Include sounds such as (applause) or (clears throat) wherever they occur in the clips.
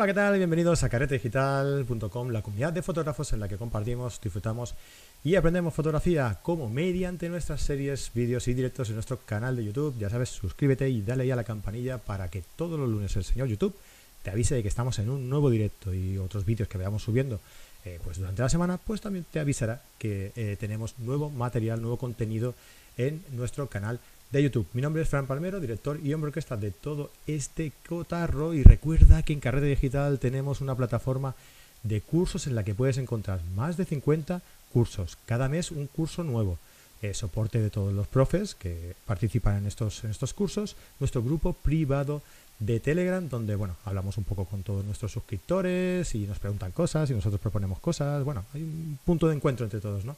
Hola, ¿qué tal? Bienvenidos a carretedigital.com, la comunidad de fotógrafos en la que compartimos, disfrutamos y aprendemos fotografía como mediante nuestras series, vídeos y directos en nuestro canal de YouTube. Ya sabes, suscríbete y dale ahí a la campanilla para que todos los lunes el señor YouTube te avise de que estamos en un nuevo directo y otros vídeos que veamos subiendo eh, pues durante la semana, pues también te avisará que eh, tenemos nuevo material, nuevo contenido en nuestro canal de YouTube. Mi nombre es Fran Palmero, director y hombre orquesta de todo este cotarro. Y recuerda que en Carrera Digital tenemos una plataforma de cursos en la que puedes encontrar más de 50 cursos. Cada mes un curso nuevo. Eh, soporte de todos los profes que participan en estos, estos cursos. Nuestro grupo privado de Telegram, donde bueno, hablamos un poco con todos nuestros suscriptores y nos preguntan cosas y nosotros proponemos cosas. Bueno, hay un punto de encuentro entre todos, ¿no?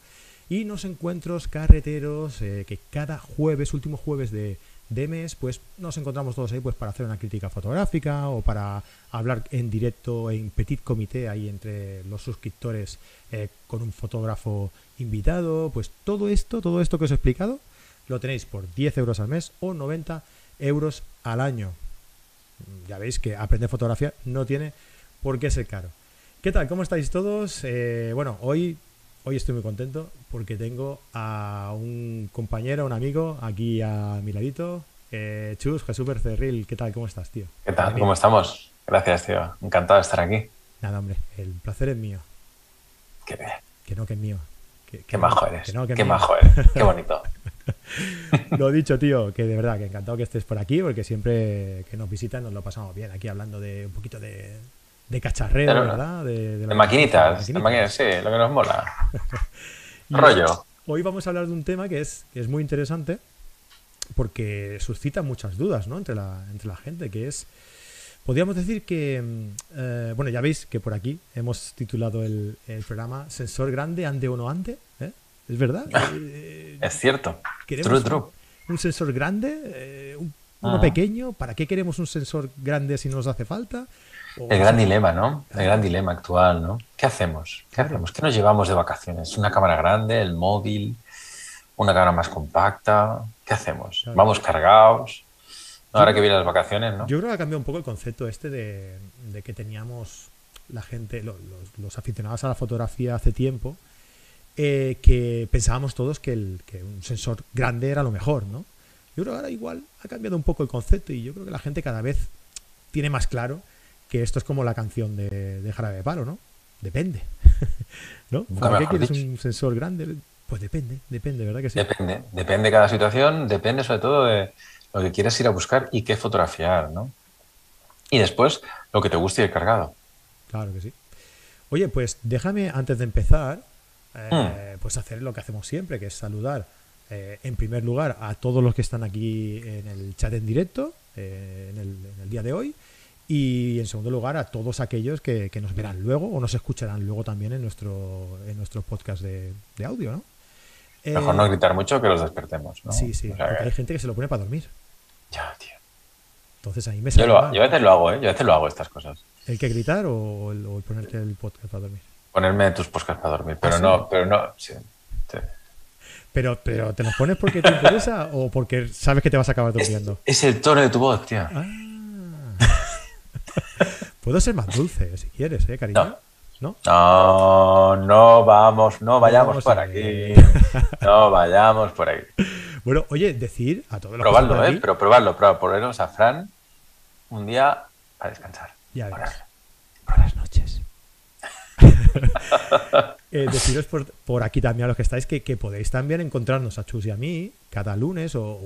Y los encuentros carreteros eh, que cada jueves, último jueves de, mes, pues nos encontramos todos ahí pues para hacer una crítica fotográfica o para hablar en directo en petit comité ahí entre los suscriptores eh, con un fotógrafo invitado, pues todo esto, todo esto que os he explicado lo tenéis por 10 euros al mes o 90 euros al año. Ya veis que aprender fotografía no tiene por qué ser caro. ¿Qué tal? ¿Cómo estáis todos? Eh, bueno, hoy Hoy estoy muy contento porque tengo a un compañero, un amigo aquí a mi ladito. Eh, Chus, Jesús Bercerril, ¿qué tal? ¿Cómo estás, tío? ¿Qué tal? ¿Cómo estamos? Gracias, tío. Encantado de estar aquí. Nada, hombre, el placer es mío. Qué bien. Que no, que es mío. qué majo eres. qué majo eres. (laughs) Qué bonito. lo dicho, tío, que de verdad, que encantado que estés por aquí, porque siempre que nos visitan nos lo pasamos bien aquí hablando de un poquito de, de cacharreo, ¿verdad? De, maquinitas, de maquinitas, sí, lo que nos mola. (laughs) Rollo. Hoy vamos a hablar de un tema que es, es muy interesante porque suscita muchas dudas ¿no? entre, la, entre la gente, que es, podríamos decir que, mm, eh, bueno, ya veis que por aquí hemos titulado el, programa Sensor grande, ande o no ande, ¿eh? ¿Es verdad? (laughs) Eh, es cierto. True, true. Un, sensor grande, uno pequeño, ¿para qué queremos un sensor grande si nos hace falta? El gran dilema, ¿no? El gran dilema actual, ¿no? ¿Qué hacemos? ¿Qué hacemos? ¿Qué nos llevamos de vacaciones? ¿Una cámara grande, el móvil, una cámara más compacta? ¿Qué hacemos? ¿Vamos cargados? Ahora que vienen las vacaciones, ¿no? Yo creo que ha cambiado un poco el concepto este de, que teníamos la gente, los, aficionados a la fotografía hace tiempo, eh, que pensábamos todos que, el, que un sensor grande era lo mejor, ¿no? Yo creo que ahora igual ha cambiado un poco el concepto y yo creo que la gente cada vez tiene más claro que esto es como la canción de, de Jarabe de Palo, ¿no? Depende. (laughs) ¿No? ¿Para qué quieres un sensor grande? Pues depende, depende, ¿verdad que sí? Depende, depende de cada situación, depende sobre todo de lo que quieras ir a buscar y qué fotografiar, ¿no? Y después, lo que te guste y el cargado. Claro que sí. Oye, pues déjame, antes de empezar, eh, hmm. pues hacer lo que hacemos siempre, que es saludar eh, en primer lugar a todos los que están aquí en el chat en directo, eh, en, el, día de hoy, y en segundo lugar a todos aquellos que, nos verán luego o nos escucharán luego también en nuestro, en nuestro podcast de, audio, ¿no? Mejor no eh, gritar mucho que los despertemos, ¿no? Sí, sí, porque hay gente que se lo pone para dormir. Ya, tío. Entonces ahí me sale yo, yo, a veces lo hago, ¿eh? Yo a veces lo hago estas cosas. ¿El que gritar o el, ponerte el podcast para dormir? Ponerme tus podcasts para dormir, pero ¿Ah, no, pero no, sí, Pero, pero ¿te los pones porque te interesa o porque sabes que te vas a acabar durmiendo? Es, el tono de tu voz, tío. Ah. (laughs) Puedo ser más dulce si quieres, ¿eh, cariño? No. ¿No? No, vamos, no vayamos por aquí. (laughs) No vayamos por ahí. Bueno, oye, decir a todos los Probarlo, ¿eh? Pero probarlo, probarlo, ponernos a Fran un día a descansar. Ya ves. Buenas noches. (laughs) eh, deciros por, aquí también a los que estáis que, podéis también encontrarnos a Chus y a mí cada lunes o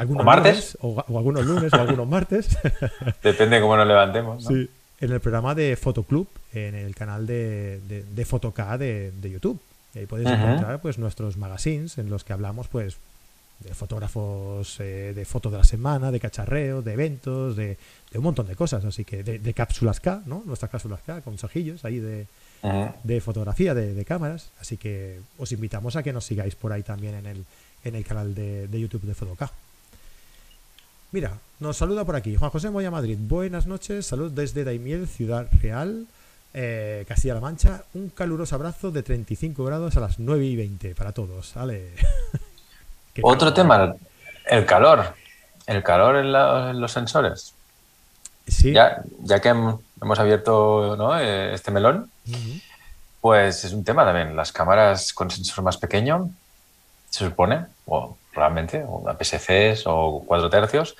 algunos martes? o, algunos lunes o algunos martes. (laughs) Depende de cómo nos levantemos. Sí, en el programa de Fotoclub, en el canal de, de, de Fotoca de, YouTube. ahí podéis encontrar pues nuestros magazines en los que hablamos pues de fotógrafos eh, de fotos de la semana, de cacharreo, de eventos, de, un montón de cosas. Así que de, cápsulas K, ¿no? Nuestras cápsulas K, consejillos ahí de, de fotografía, de, cámaras. Así que os invitamos a que nos sigáis por ahí también en el, en el canal de, YouTube de Fotoca. Mira, nos saluda por aquí Juan José Moya Madrid. Buenas noches, salud desde Daimiel, Ciudad Real, eh, Castilla-La Mancha. Un caluroso abrazo de 35 grados a las 9 y 20 para todos. ¿vale? (laughs) Otro tema, el calor. El calor en, los sensores. Sí. Ya, ya que hemos abierto ¿no? Eh, este melón, pues es un tema también. Las cámaras con sensor más pequeño, se supone, o realmente, o APS-Cs o 4 tercios,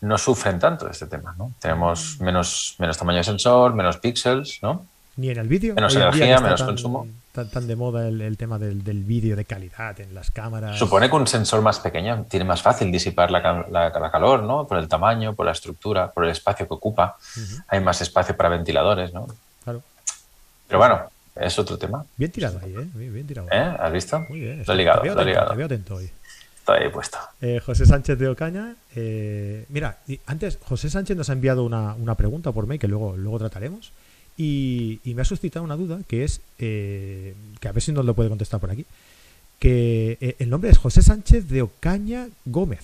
no sufren tanto este tema, ¿no? Tenemos menos, menos tamaño de sensor, menos píxeles, ¿no? Ni en el vídeo. Menos energía, menos consumo. Tan, de moda el, tema del, vídeo de calidad en las cámaras. Supone que un sensor más pequeño tiene más fácil disipar la, la, calor, ¿no? Por el tamaño, por la estructura, por el espacio que ocupa. Hay más espacio para ventiladores, ¿no? Claro. Pero bueno, es otro tema. Bien tirado ahí, ¿eh? Bien, tirado. ¿Eh? ¿Has visto? Muy bien. Lo he ligado, lo he ligado. Te veo atento hoy. Está ahí puesto. Eh, José Sánchez de Ocaña. Eh, mira, antes José Sánchez nos ha enviado una, pregunta por mail que luego, luego trataremos. Y, me ha suscitado una duda que es, eh, que a ver si nos lo puede contestar por aquí, que el nombre es José Sánchez de Ocaña Gómez.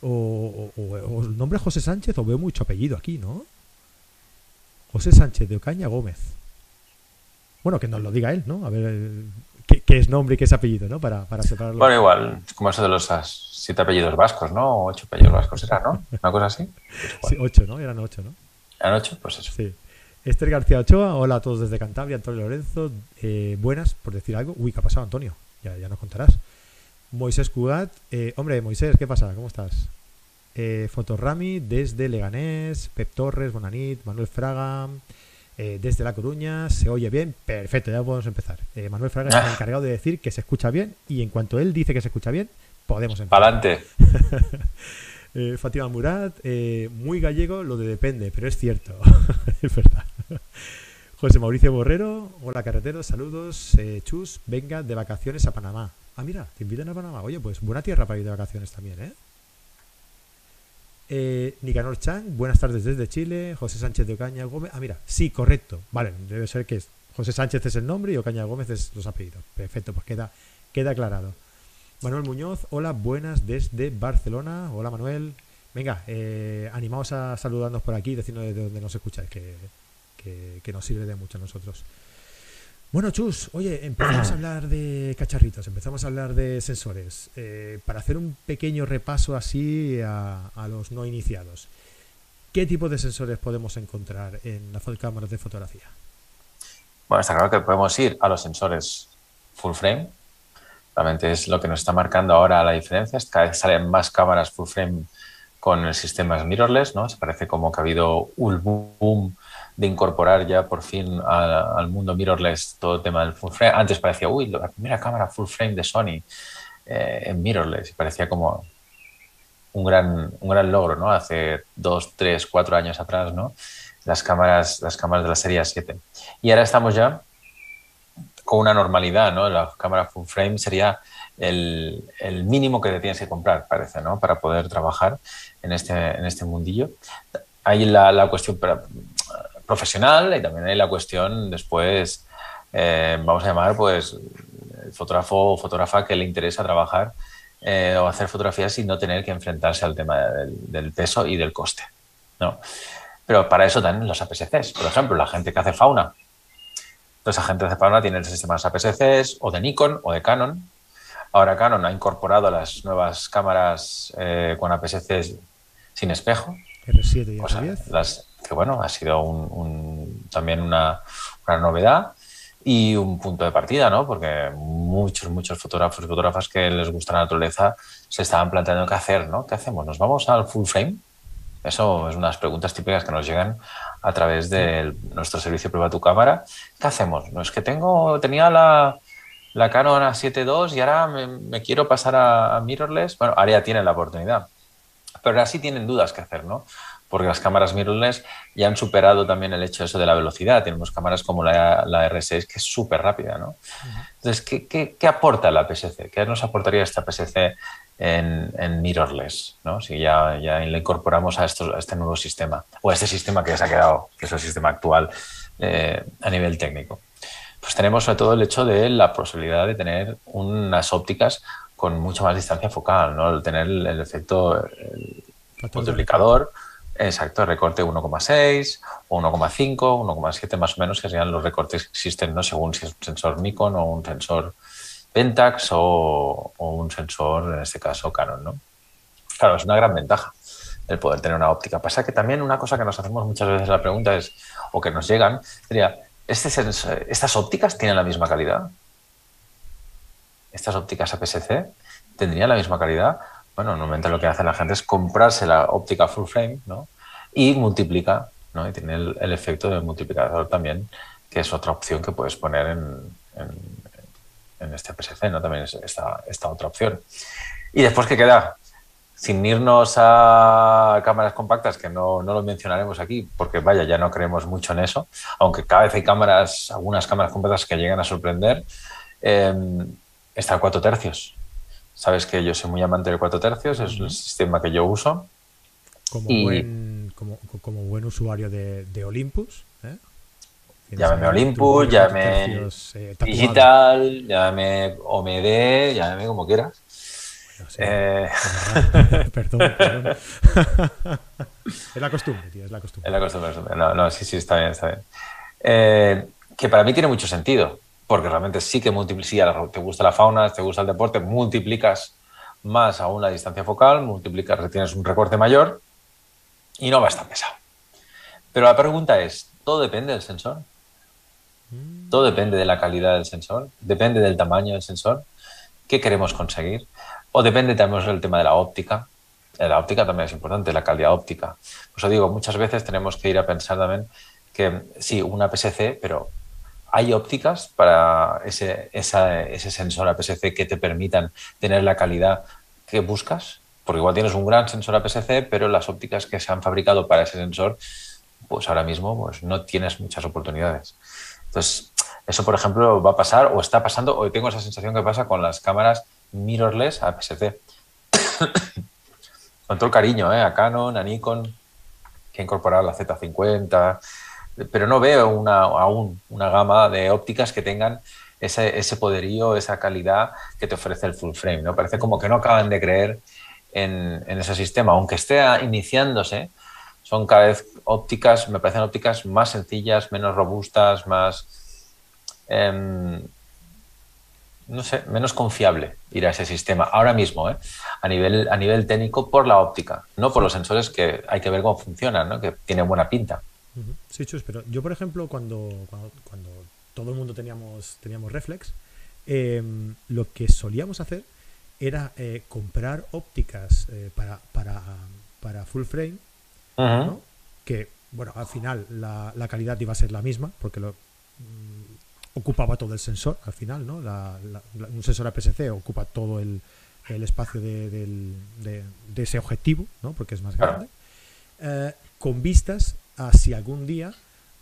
O, el nombre es José Sánchez o veo mucho apellido aquí, ¿no? José Sánchez de Ocaña Gómez. Bueno, que nos lo diga él, ¿no? A ver, qué, es nombre y qué es apellido, ¿no? Para, para separarlo. Bueno, igual, como eso de los siete apellidos vascos, ¿no? O ocho apellidos vascos era, ¿no? Una cosa así. sí, ocho, ¿no? Eran ocho, ¿no? ¿Eran ocho? Pues eso. Sí. Esther García Ochoa, hola a todos desde Cantabria, Antonio Lorenzo, eh, buenas, por decir algo. Uy, ¿qué ha pasado, Antonio? Ya, ya nos contarás. Moisés Cugat, eh, hombre, Moisés, ¿qué pasa? ¿Cómo estás? Eh, Fotorami desde Leganés, Pep Torres, Bonanit, Manuel Fraga, eh, desde La Coruña. ¿Se oye bien? Perfecto, ya podemos empezar. Eh, Manuel Fraga está ah. encargado de decir que se escucha bien y en cuanto él dice que se escucha bien, podemos empezar. Adelante. (laughs) eh, Fátima Murat, eh, muy gallego lo de depende, pero es cierto, (laughs) es verdad. José Mauricio Borrero, hola carretero, saludos. Chus, venga de vacaciones a Panamá. Ah, mira, te invitan a Panamá. Oye, pues buena tierra para ir de vacaciones también, ¿eh? Eh, Nicanor Chang, buenas tardes desde Chile. José Sánchez de Ocaña Gómez. Ah, mira, sí, correcto. Vale, debe ser que José Sánchez es el nombre y Ocaña Gómez es los apellidos. Perfecto, pues queda, queda aclarado. Manuel Muñoz, hola, buenas desde Barcelona. Hola, Manuel. Venga, eh, animaos a saludarnos por aquí, decirnos de dónde nos escucháis, que, que nos sirve de mucho a nosotros. Bueno, Chus, oye, empezamos a hablar de cacharritos, empezamos a hablar de sensores. Eh, para hacer un pequeño repaso así a, los no iniciados, ¿qué tipo de sensores podemos encontrar en las cámaras de fotografía? Bueno, está claro que podemos ir a los sensores full frame. Es lo que nos está marcando ahora la diferencia. Cada vez salen más cámaras full frame con el sistema mirrorless, ¿no? Se parece como que ha habido un boom de incorporar ya por fin al mundo mirrorless todo el tema del full frame. Antes parecía, uy, la primera cámara full frame de Sony eh, en mirrorless parecía como un gran, un gran logro, ¿no? Hace dos, tres, cuatro años atrás, ¿no? Las cámaras, las cámaras de la serie 7. Y ahora estamos ya con una normalidad, ¿no? La cámara full frame sería el, mínimo que te tienes que comprar, parece, ¿no? Para poder trabajar en este, en este mundillo. Ahí la, cuestión profesional y también hay la cuestión después, eh, vamos a llamar, pues, fotógrafo o fotógrafa que le interesa trabajar eh, o hacer fotografías sin no tener que enfrentarse al tema del, peso y del coste. ¿no? Pero para eso también los APS-Cs. Por ejemplo, la gente que hace fauna. Gente que hace fauna tiene el sistema de APS-Cs o de Nikon o de Canon. Ahora Canon ha incorporado las nuevas cámaras eh, con APS-Cs sin espejo. R7 y R10. Las, que bueno, ha sido un, también una, novedad y un punto de partida, ¿no? Porque muchos, muchos fotógrafos y fotógrafas que les gusta la naturaleza se estaban planteando qué hacer, ¿no? ¿Qué hacemos? ¿Nos vamos al full frame? Eso es unas preguntas típicas que nos llegan a través de nuestro servicio Prueba tu cámara. ¿Qué hacemos? No es que tengo, tenía la, la Canon A7 II y ahora me, quiero pasar a, a, mirrorless. Bueno, ahora ya tienen la oportunidad. Pero ahora sí tienen dudas que hacer, ¿no? porque las cámaras mirrorless ya han superado también el hecho eso de la velocidad. Tenemos cámaras como la, la R6 que es súper rápida, ¿no? Entonces, ¿qué, ¿qué, qué, aporta la PSC? ¿Qué nos aportaría esta PSC en, en mirrorless? ¿no? Si ya, ya le incorporamos a, esto, a este nuevo sistema o a este sistema que ya se ha quedado, que es el sistema actual eh, a nivel técnico. Pues tenemos sobre todo el hecho de la posibilidad de tener unas ópticas con mucha más distancia focal, ¿no? El tener el, efecto el multiplicador. Exacto, recorte 1,6 o 1,5, 1,7 más o menos, que serían los recortes que existen, ¿no? según si es un sensor Nikon o un sensor Pentax o, un sensor, en este caso, Canon. ¿no? Claro, es una gran ventaja. el poder tener una óptica. Pasa que también una cosa que nos hacemos muchas veces la pregunta es, o que nos llegan, sería, ¿este ¿estas ópticas tienen la misma calidad? ¿Estas ópticas APS-C tendrían la misma calidad? Bueno, normalmente lo que hace la gente es comprarse la óptica full frame ¿no? y multiplica, ¿no? y tiene el, efecto del multiplicador también, que es otra opción que puedes poner en, en, este APS-C, ¿no? también es esta, esta otra opción. Y después, ¿qué queda? sin irnos a cámaras compactas, que no, no, lo mencionaremos aquí, porque vaya, ya no creemos mucho en eso, aunque cada vez hay cámaras, algunas cámaras compactas que llegan a sorprender, eh, está el 4 tercios. Sabes que yo soy muy amante del 4 tercios, es el sistema que yo uso. Como, buen, como, como buen usuario de, de Olympus. Llámame Olympus, llámame eh, Digital, llámame OMD, llámame como quieras. Eh, (laughs) perdón, perdón. (laughs) es la costumbre, tío, es la costumbre. Es la costumbre, No, no, sí, sí, está bien, está bien. Eh, que para mí tiene mucho sentido, porque realmente sí que multiplicas, te gusta la fauna, te gusta el deporte, multiplicas más aún la distancia focal, multiplicas, tienes un recorte mayor y no va a estar pesado. Pero la pregunta es, ¿todo depende del sensor? Mm. Todo depende de la calidad del sensor, depende del tamaño del sensor. ¿Qué queremos conseguir? O depende también del tema de la óptica. La óptica también es importante, la calidad óptica. Pues os digo, muchas veces tenemos que ir a pensar también que sí, una PSC, pero hay ópticas para ese, ese sensor APS-C que te permitan tener la calidad que buscas. Porque igual tienes un gran sensor APS-C, pero las ópticas que se han fabricado para ese sensor, pues ahora mismo pues no tienes muchas oportunidades. Entonces, eso, por ejemplo, va a pasar o está pasando, o tengo esa sensación que pasa con las cámaras mirrorless a PSC. (coughs) Con todo el cariño ¿eh? a Canon, a Nikon, que ha incorporado la Z50, pero no veo aún una gama de ópticas que tengan ese, poderío, esa calidad que te ofrece el full frame. ¿no? Parece como que no acaban de creer en, ese sistema, aunque esté iniciándose, son cada vez ópticas, me parecen ópticas más sencillas, menos robustas, más... Em, no sé, menos confiable ir a ese sistema ahora mismo, ¿eh? a, nivel, a nivel técnico por la óptica, no por los sensores que hay que ver cómo funcionan, que tienen buena pinta. Sí, Chus, pero yo, por ejemplo, cuando, cuando, todo el mundo teníamos, teníamos reflex, em, lo que solíamos hacer era eh, comprar ópticas eh, para, para, para, full frame, que, bueno, al final la, la, calidad iba a ser la misma, porque lo, ocupaba todo el sensor al final, ¿no? un sensor APS-C ocupa todo el, espacio de, ese objetivo, ¿no? Porque es más grande. Eh, con vistas a si algún día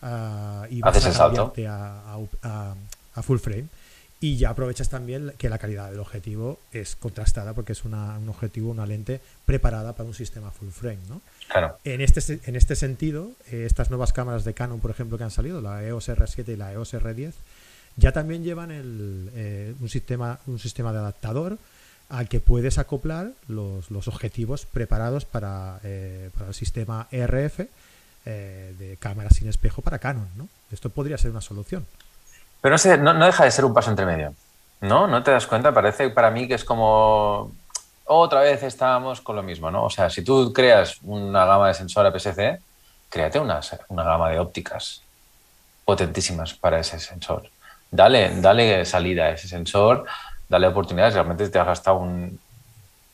uh, ibas a cambiarte a, a, full frame. Y ya aprovechas también que la calidad del objetivo es contrastada porque es un objetivo, una lente preparada para un sistema full frame. ¿no? Claro. En, este, en este sentido, eh, estas nuevas cámaras de Canon, por ejemplo, que han salido, la EOS R7 y la EOS R10, ya también llevan eh, un, sistema, un sistema de adaptador al que puedes acoplar los, objetivos preparados para, eh, para, el sistema ERF eh, de cámara sin espejo para Canon. ¿no? Esto podría ser una solución. Pero no, no, deja de ser un paso entre medio. ¿No? ¿No te das cuenta? Parece para mí que es como otra vez estábamos con lo mismo, ¿no? O sea, si tú creas una gama de sensor APS-C, créate una, una gama de ópticas potentísimas para ese sensor dale, dale salida a ese sensor, dale oportunidades, realmente te has gastado un,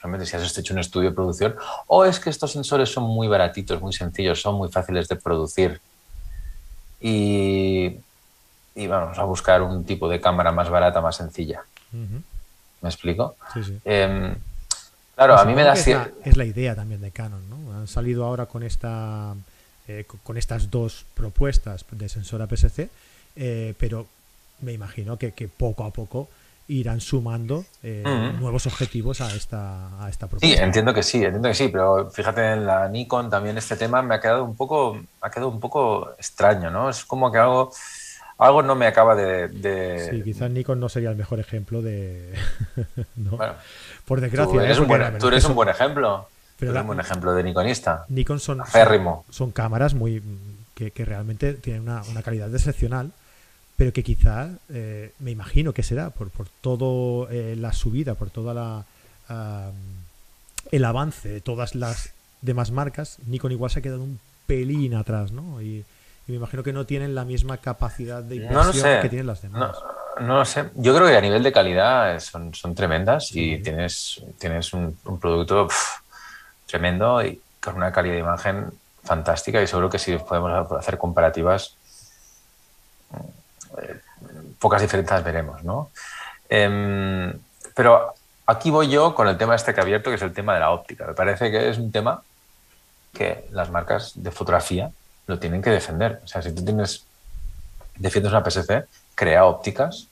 realmente si has hecho un estudio de producción, o es que estos sensores son muy baratitos, muy sencillos, son muy fáciles de producir. Y, vamos a buscar un tipo de cámara más barata, más sencilla. ¿Me explico? Sí, sí. Em, claro, a mí me da... Es la, es la, idea también de Canon, ¿no? Han salido ahora con, esta, eh, con estas dos propuestas de sensor APS-C, eh, pero me imagino que, poco a poco irán sumando eh, nuevos objetivos a esta, a esta propuesta. Sí, entiendo que sí, entiendo que sí, pero fíjate en la Nikon también este tema me ha quedado un poco, ha quedado un poco extraño, ¿no? Es como que algo, algo no me acaba de, Sí, quizás Nikon no sería el mejor ejemplo de... (laughs) Por desgracia. Tú eres, un, buen, tú eres un buen ejemplo. Pero eres un buen ejemplo de Nikonista. Nikon son, son, cámaras muy que, realmente tienen una, una calidad excepcional pero que quizá, eh, me imagino que será por, por toda eh, la subida, por toda la el avance de todas las demás marcas, Nikon igual se ha quedado un pelín atrás, ¿no? Y, me imagino que no tienen la misma capacidad de inversión que tienen las demás. No, lo sé. Yo creo que a nivel de calidad son, son tremendas y tienes, tienes un, producto tremendo y con una calidad de imagen fantástica y seguro que si podemos hacer comparativas, eh, pocas diferencias veremos, ¿no? Em, pero aquí voy yo con el tema este que he abierto, que es el tema de la óptica. Me parece que es un tema que las marcas de fotografía lo tienen que defender. O sea, si tú tienes, defiendes una PSC, crea ópticas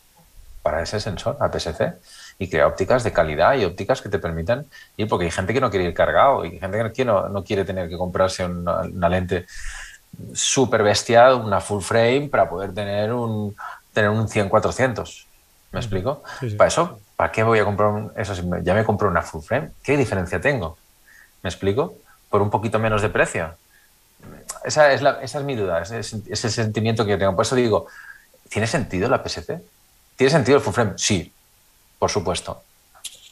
para ese sensor APS-C y crea ópticas de calidad y ópticas que te permitan ir, porque hay gente que no quiere ir cargado y gente que no, no quiere tener que comprarse una, lente súper bestial, una full frame, para poder tener un, tener un 100-400. ¿Me explico? Para eso, ¿para qué voy a comprar eso? Si ya me compro una full frame, ¿qué diferencia tengo? ¿Me explico? Por un poquito menos de precio. Esa es, esa es mi duda, ese es el sentimiento que tengo. Por eso digo, ¿tiene sentido la PSC? ¿Tiene sentido el full frame? Sí, por supuesto.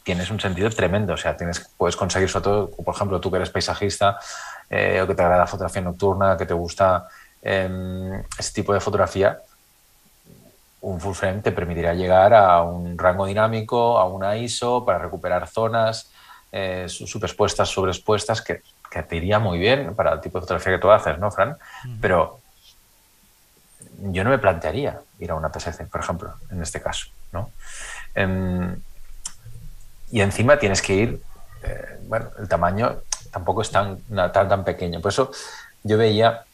Tienes un sentido tremendo. O sea, tienes, puedes conseguir, sobre todo, por ejemplo, tú que eres paisajista eh, o que te agrada la fotografía nocturna, que te gusta eh, ese tipo de fotografía, un full frame te permitirá llegar a un rango dinámico, a una ISO para recuperar zonas eh, superpuestas, que, que, te iría muy bien para el tipo de fotografía que tú haces, ¿no, Fran? Pero yo no me plantearía ir a una PSC, por ejemplo, en este caso, ¿no? Em, y encima tienes que ir, eh, bueno, el tamaño tampoco es tan, tan, tan pequeño. Por eso yo veía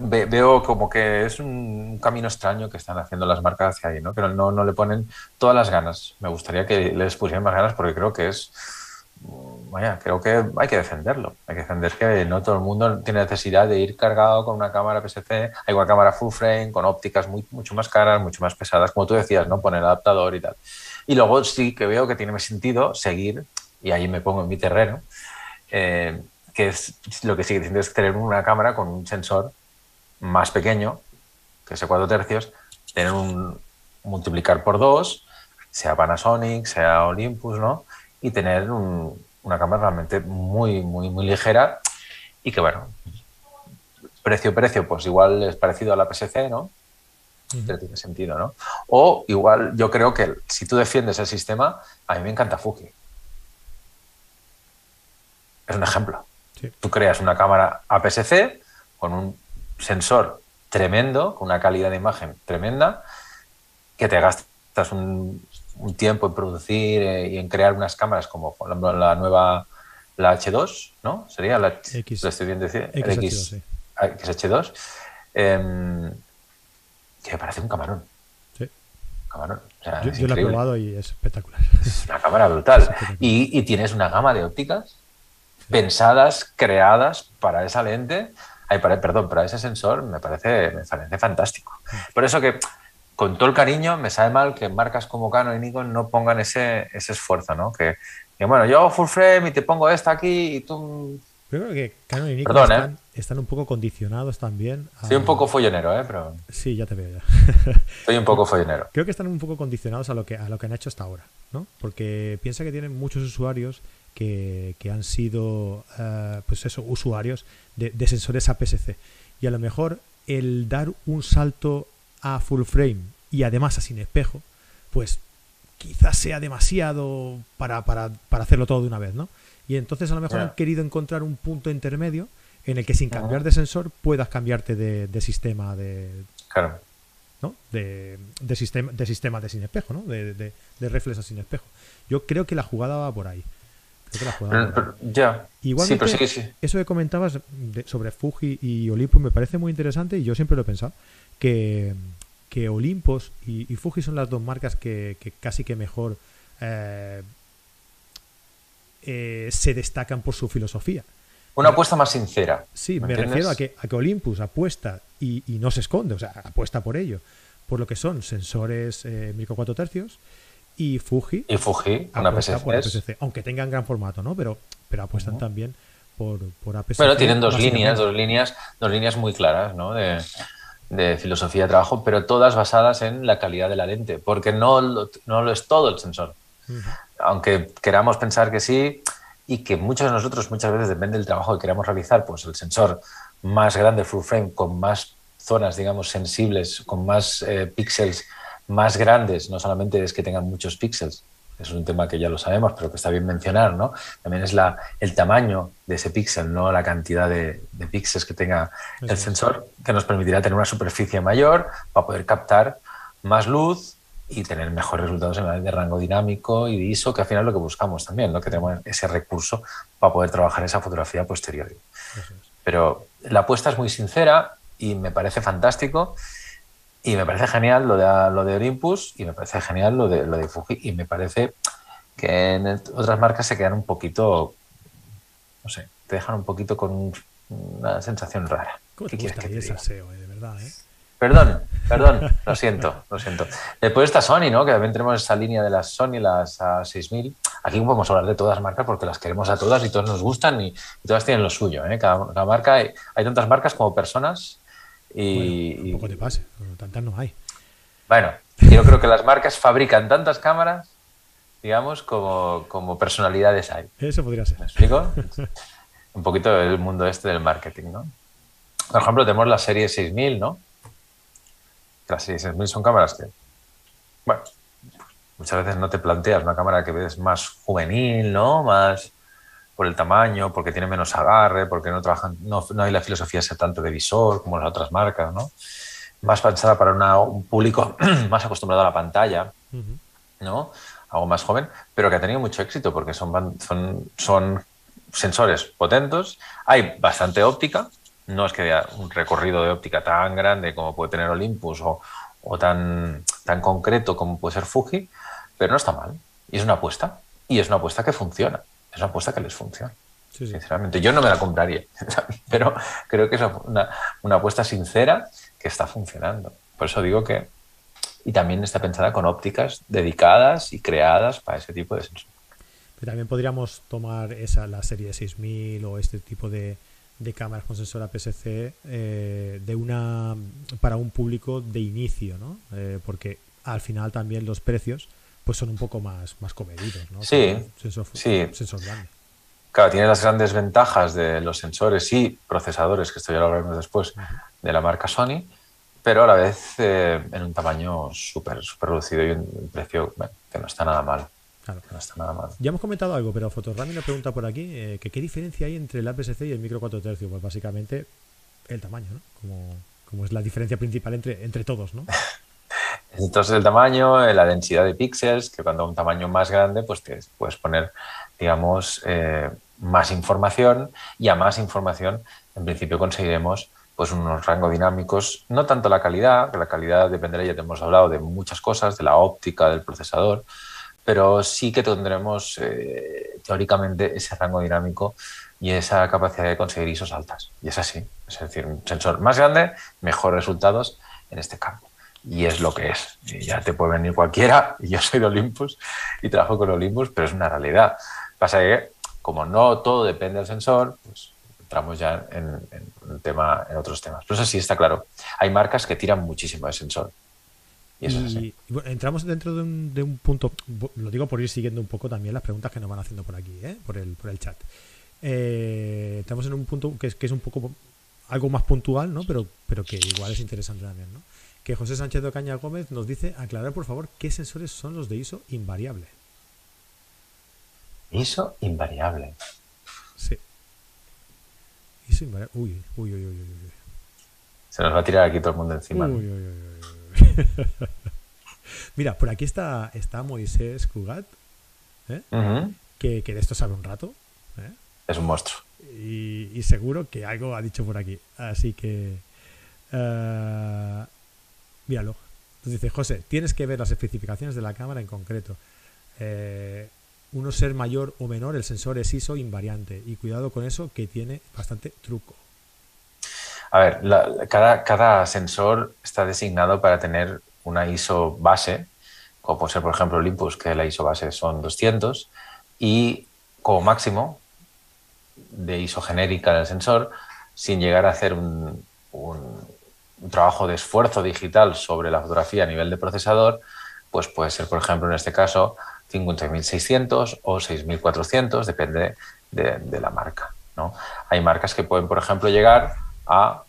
veo como que es un camino extraño que están haciendo las marcas hacia ahí, ¿no? Pero no, no le ponen todas las ganas. Me gustaría que les pusieran más ganas porque creo que es, vaya, creo que hay que defenderlo. Hay que defender que no todo el mundo tiene necesidad de ir cargado con una cámara PSC, hay una cámara full frame, con ópticas mucho más caras, mucho más pesadas, como tú decías, ¿no? Poner adaptador y tal. Y luego sí que veo que tiene sentido seguir, y ahí me pongo en mi terreno, eh, que es lo que sigue diciendo es tener una cámara con un sensor más pequeño, que ese 4 tercios, tener un multiplicar por 2, sea Panasonic, sea Olympus, ¿no? Y tener una cámara realmente muy, muy, muy ligera y que, bueno, precio, precio, pues igual es parecido a la PSC, ¿no? Pero tiene sentido, ¿no? O igual, yo creo que si tú defiendes el sistema, a mí me encanta Fuji. Es un ejemplo. Tú creas una cámara APS-C con un sensor tremendo, con una calidad de imagen tremenda, que te gastas un, tiempo en producir eh, y en crear unas cámaras como por ejemplo la nueva, la H2, ¿no? Sería la, X, estoy bien decir, X, XH2, em, que me parece un camarón. Sí. camarón. yo, lo he probado y es espectacular. Es una cámara brutal. (laughs) Y, y, tienes una gama de ópticas pensadas, creadas para esa lente Ay, perdón, pero ese sensor me parece, me parece fantástico. Por eso que, con todo el cariño, me sabe mal que marcas como Canon y Nikon no pongan ese, ese esfuerzo, ¿no? Que, bueno, yo hago full frame y te pongo esta aquí y tú... creo que Canon y Nikon ¿eh? están, un poco condicionados también. A... Soy un poco follonero, ¿eh? Pero... Sí, ya te veo ya. (laughs) Soy un poco follonero. Creo que están un poco condicionados a lo que, a lo que han hecho hasta ahora, ¿no? Porque piensa que tienen muchos usuarios que, han sido, eh, pues eso, usuarios de, sensores APS-C. Y a lo mejor el dar un salto a full frame y además a sin espejo, pues quizás sea demasiado para, para, para hacerlo todo de una vez, ¿no? Y entonces a lo mejor han querido encontrar un punto intermedio en el que sin cambiar de sensor puedas cambiarte de, sistema de... Claro. ¿no? De, sistema, de sistema de sin espejo, ¿no? De, de, de reflex a sin espejo. Yo creo que la jugada va por ahí ya. Igualmente, eso que comentabas sobre Fuji y Olympus me parece muy interesante y yo siempre lo he pensado, que, que Olympus y, Fuji son las dos marcas que, casi que mejor eh, eh, se destacan por su filosofía. Una apuesta más sincera. Sí, me, refiero a que, a que Olympus apuesta y, no se esconde, o sea, apuesta por ello, por lo que son sensores eh, micro 4 tercios y Fuji. Y Fuji, una PSC. Aunque tengan gran formato, ¿no? Pero, pero apuestan también por, por. Bueno, tienen dos líneas, dos líneas, dos líneas muy claras, ¿no? De, filosofía de trabajo, pero todas basadas en la calidad de la lente, porque no lo, no lo es todo el sensor. Aunque queramos pensar que sí, y que muchos de nosotros muchas veces depende del trabajo que queramos realizar, pues el sensor más grande full frame con más zonas, digamos, sensibles, con más eh, píxeles más grandes, no solamente es que tengan muchos píxeles, es un tema que ya lo sabemos, pero que está bien mencionar, ¿no? También es la, el tamaño de ese píxel, no la cantidad de, de píxeles que tenga el sensor, que nos permitirá tener una superficie mayor para poder captar más luz y tener mejores resultados en de rango dinámico y de ISO, que al final es lo que buscamos también, ¿no? que tenemos ese recurso para poder trabajar esa fotografía posterior. Pero la apuesta es muy sincera y me parece fantástico y me parece genial lo de, lo de Olympus y me parece genial lo de, lo de Fuji y me parece que en otras marcas se quedan un poquito, no sé, te dejan un poquito con una sensación rara. ¿Cómo te gusta que ese SEO, eh, de verdad, eh? Perdón, perdón, lo siento, lo siento. Después está Sony, ¿no? Que también tenemos esa línea de las Sony, las A6000. Aquí podemos hablar de todas marcas porque las queremos a todas y todas nos gustan y, todas tienen lo suyo, ¿eh? Cada, marca, hay, tantas marcas como personas y... un poco te pase, tantas no hay. Bueno, yo creo que las marcas fabrican tantas cámaras, digamos, como, como personalidades hay. Eso podría ser. ¿Me explico? un poquito el mundo este del marketing, ¿no? Por ejemplo, tenemos la serie 6000, ¿no? las 6000 son cámaras que, bueno, muchas veces no te planteas una cámara que ves más juvenil, ¿no? Más por el tamaño, porque tiene menos agarre, porque no trabajan, no, hay la filosofía ese tanto de visor como las otras marcas, ¿no? Más pensada para un público (clears throat) más acostumbrado a la pantalla, ¿no? Algo más joven, pero que ha tenido mucho éxito porque son, son, son sensores potentes, hay bastante óptica, no es que haya un recorrido de óptica tan grande como puede tener Olympus o, tan, tan concreto como puede ser Fuji, pero no está mal. Y es una apuesta. Y es una apuesta que funciona. Es una apuesta que les funciona. Sinceramente, yo no me la compraría, (laughs) pero creo que es una, una, apuesta sincera que está funcionando. Por eso digo que. Y también está pensada con ópticas dedicadas y creadas para ese tipo de sensores. Pero también podríamos tomar esa, la serie 6000 o este tipo de, de cámaras con sensor APS-C eh, de una para un público de inicio, ¿no? Eh, porque al final también los precios pues son un poco más, más comedidos, ¿no? Sí, sensor, sí. Sensor grande. Claro, tiene las grandes ventajas de los sensores y procesadores, que esto ya lo hablaremos después, de la marca Sony, pero a la vez eh, en un tamaño súper super reducido y un precio que no está nada mal. No está nada mal. Ya hemos comentado algo, pero Fotorami nos pregunta por aquí eh, que qué diferencia hay entre el APS-C y el micro 4 tercios. Pues básicamente el tamaño, ¿no? Como, como es la diferencia principal entre, entre todos, ¿no? (laughs) Entonces el tamaño, la densidad de píxeles, que cuando un tamaño más grande, pues te puedes poner, digamos, eh, más información y a más información, en principio conseguiremos pues unos rangos dinámicos, no tanto la calidad, que la calidad dependerá, ya te hemos hablado de muchas cosas, de la óptica, del procesador, pero sí que tendremos eh, teóricamente ese rango dinámico y esa capacidad de conseguir ISOs altas. Y es así. Es decir, un sensor más grande, mejores resultados en este campo. Y es lo que es. ya te puede venir cualquiera, (laughs) y yo soy de Olympus y trabajo con Olympus, pero es una realidad. Pasa que, como no todo depende del sensor, pues entramos ya en, en, tema, en otros temas. Pero eso sí está claro. Hay marcas que tiran muchísimo de sensor. Y, entramos dentro de un, de un, punto, lo digo por ir siguiendo un poco también las preguntas que nos van haciendo por aquí, ¿eh? por, el, por el chat. Eh, entramos en un punto que es, que es un poco algo más puntual, ¿no? pero, pero que igual es interesante también. ¿no? Que José Sánchez de Ocaña Gómez nos dice, aclarar por favor qué sensores son los de ISO invariable. ISO invariable. Sí. ISO invariable. Uy, uy, uy, uy, uy. Se nos va a tirar aquí todo el mundo encima. Uy, uy, uy. (laughs) Mira, por aquí está, está Moisés Cugat, ¿eh? que, de esto sabe un rato. ¿eh? Es un monstruo. Y, seguro que algo ha dicho por aquí. Así que. Uh, míralo. Entonces dice, José, tienes que ver las especificaciones de la cámara en concreto. uno ser mayor o menor, el sensor es ISO invariante. Y cuidado con eso, que tiene bastante truco. A ver, cada, sensor está designado para tener una ISO base, como puede ser, por ejemplo, Olympus, que la ISO base son 200, y como máximo de ISO genérica del sensor, sin llegar a hacer un, un, trabajo de esfuerzo digital sobre la fotografía a nivel de procesador, pues puede ser, por ejemplo, en este caso, 5600 o 6400, depende de, la marca. ¿no? Hay marcas que pueden, por ejemplo, llegar a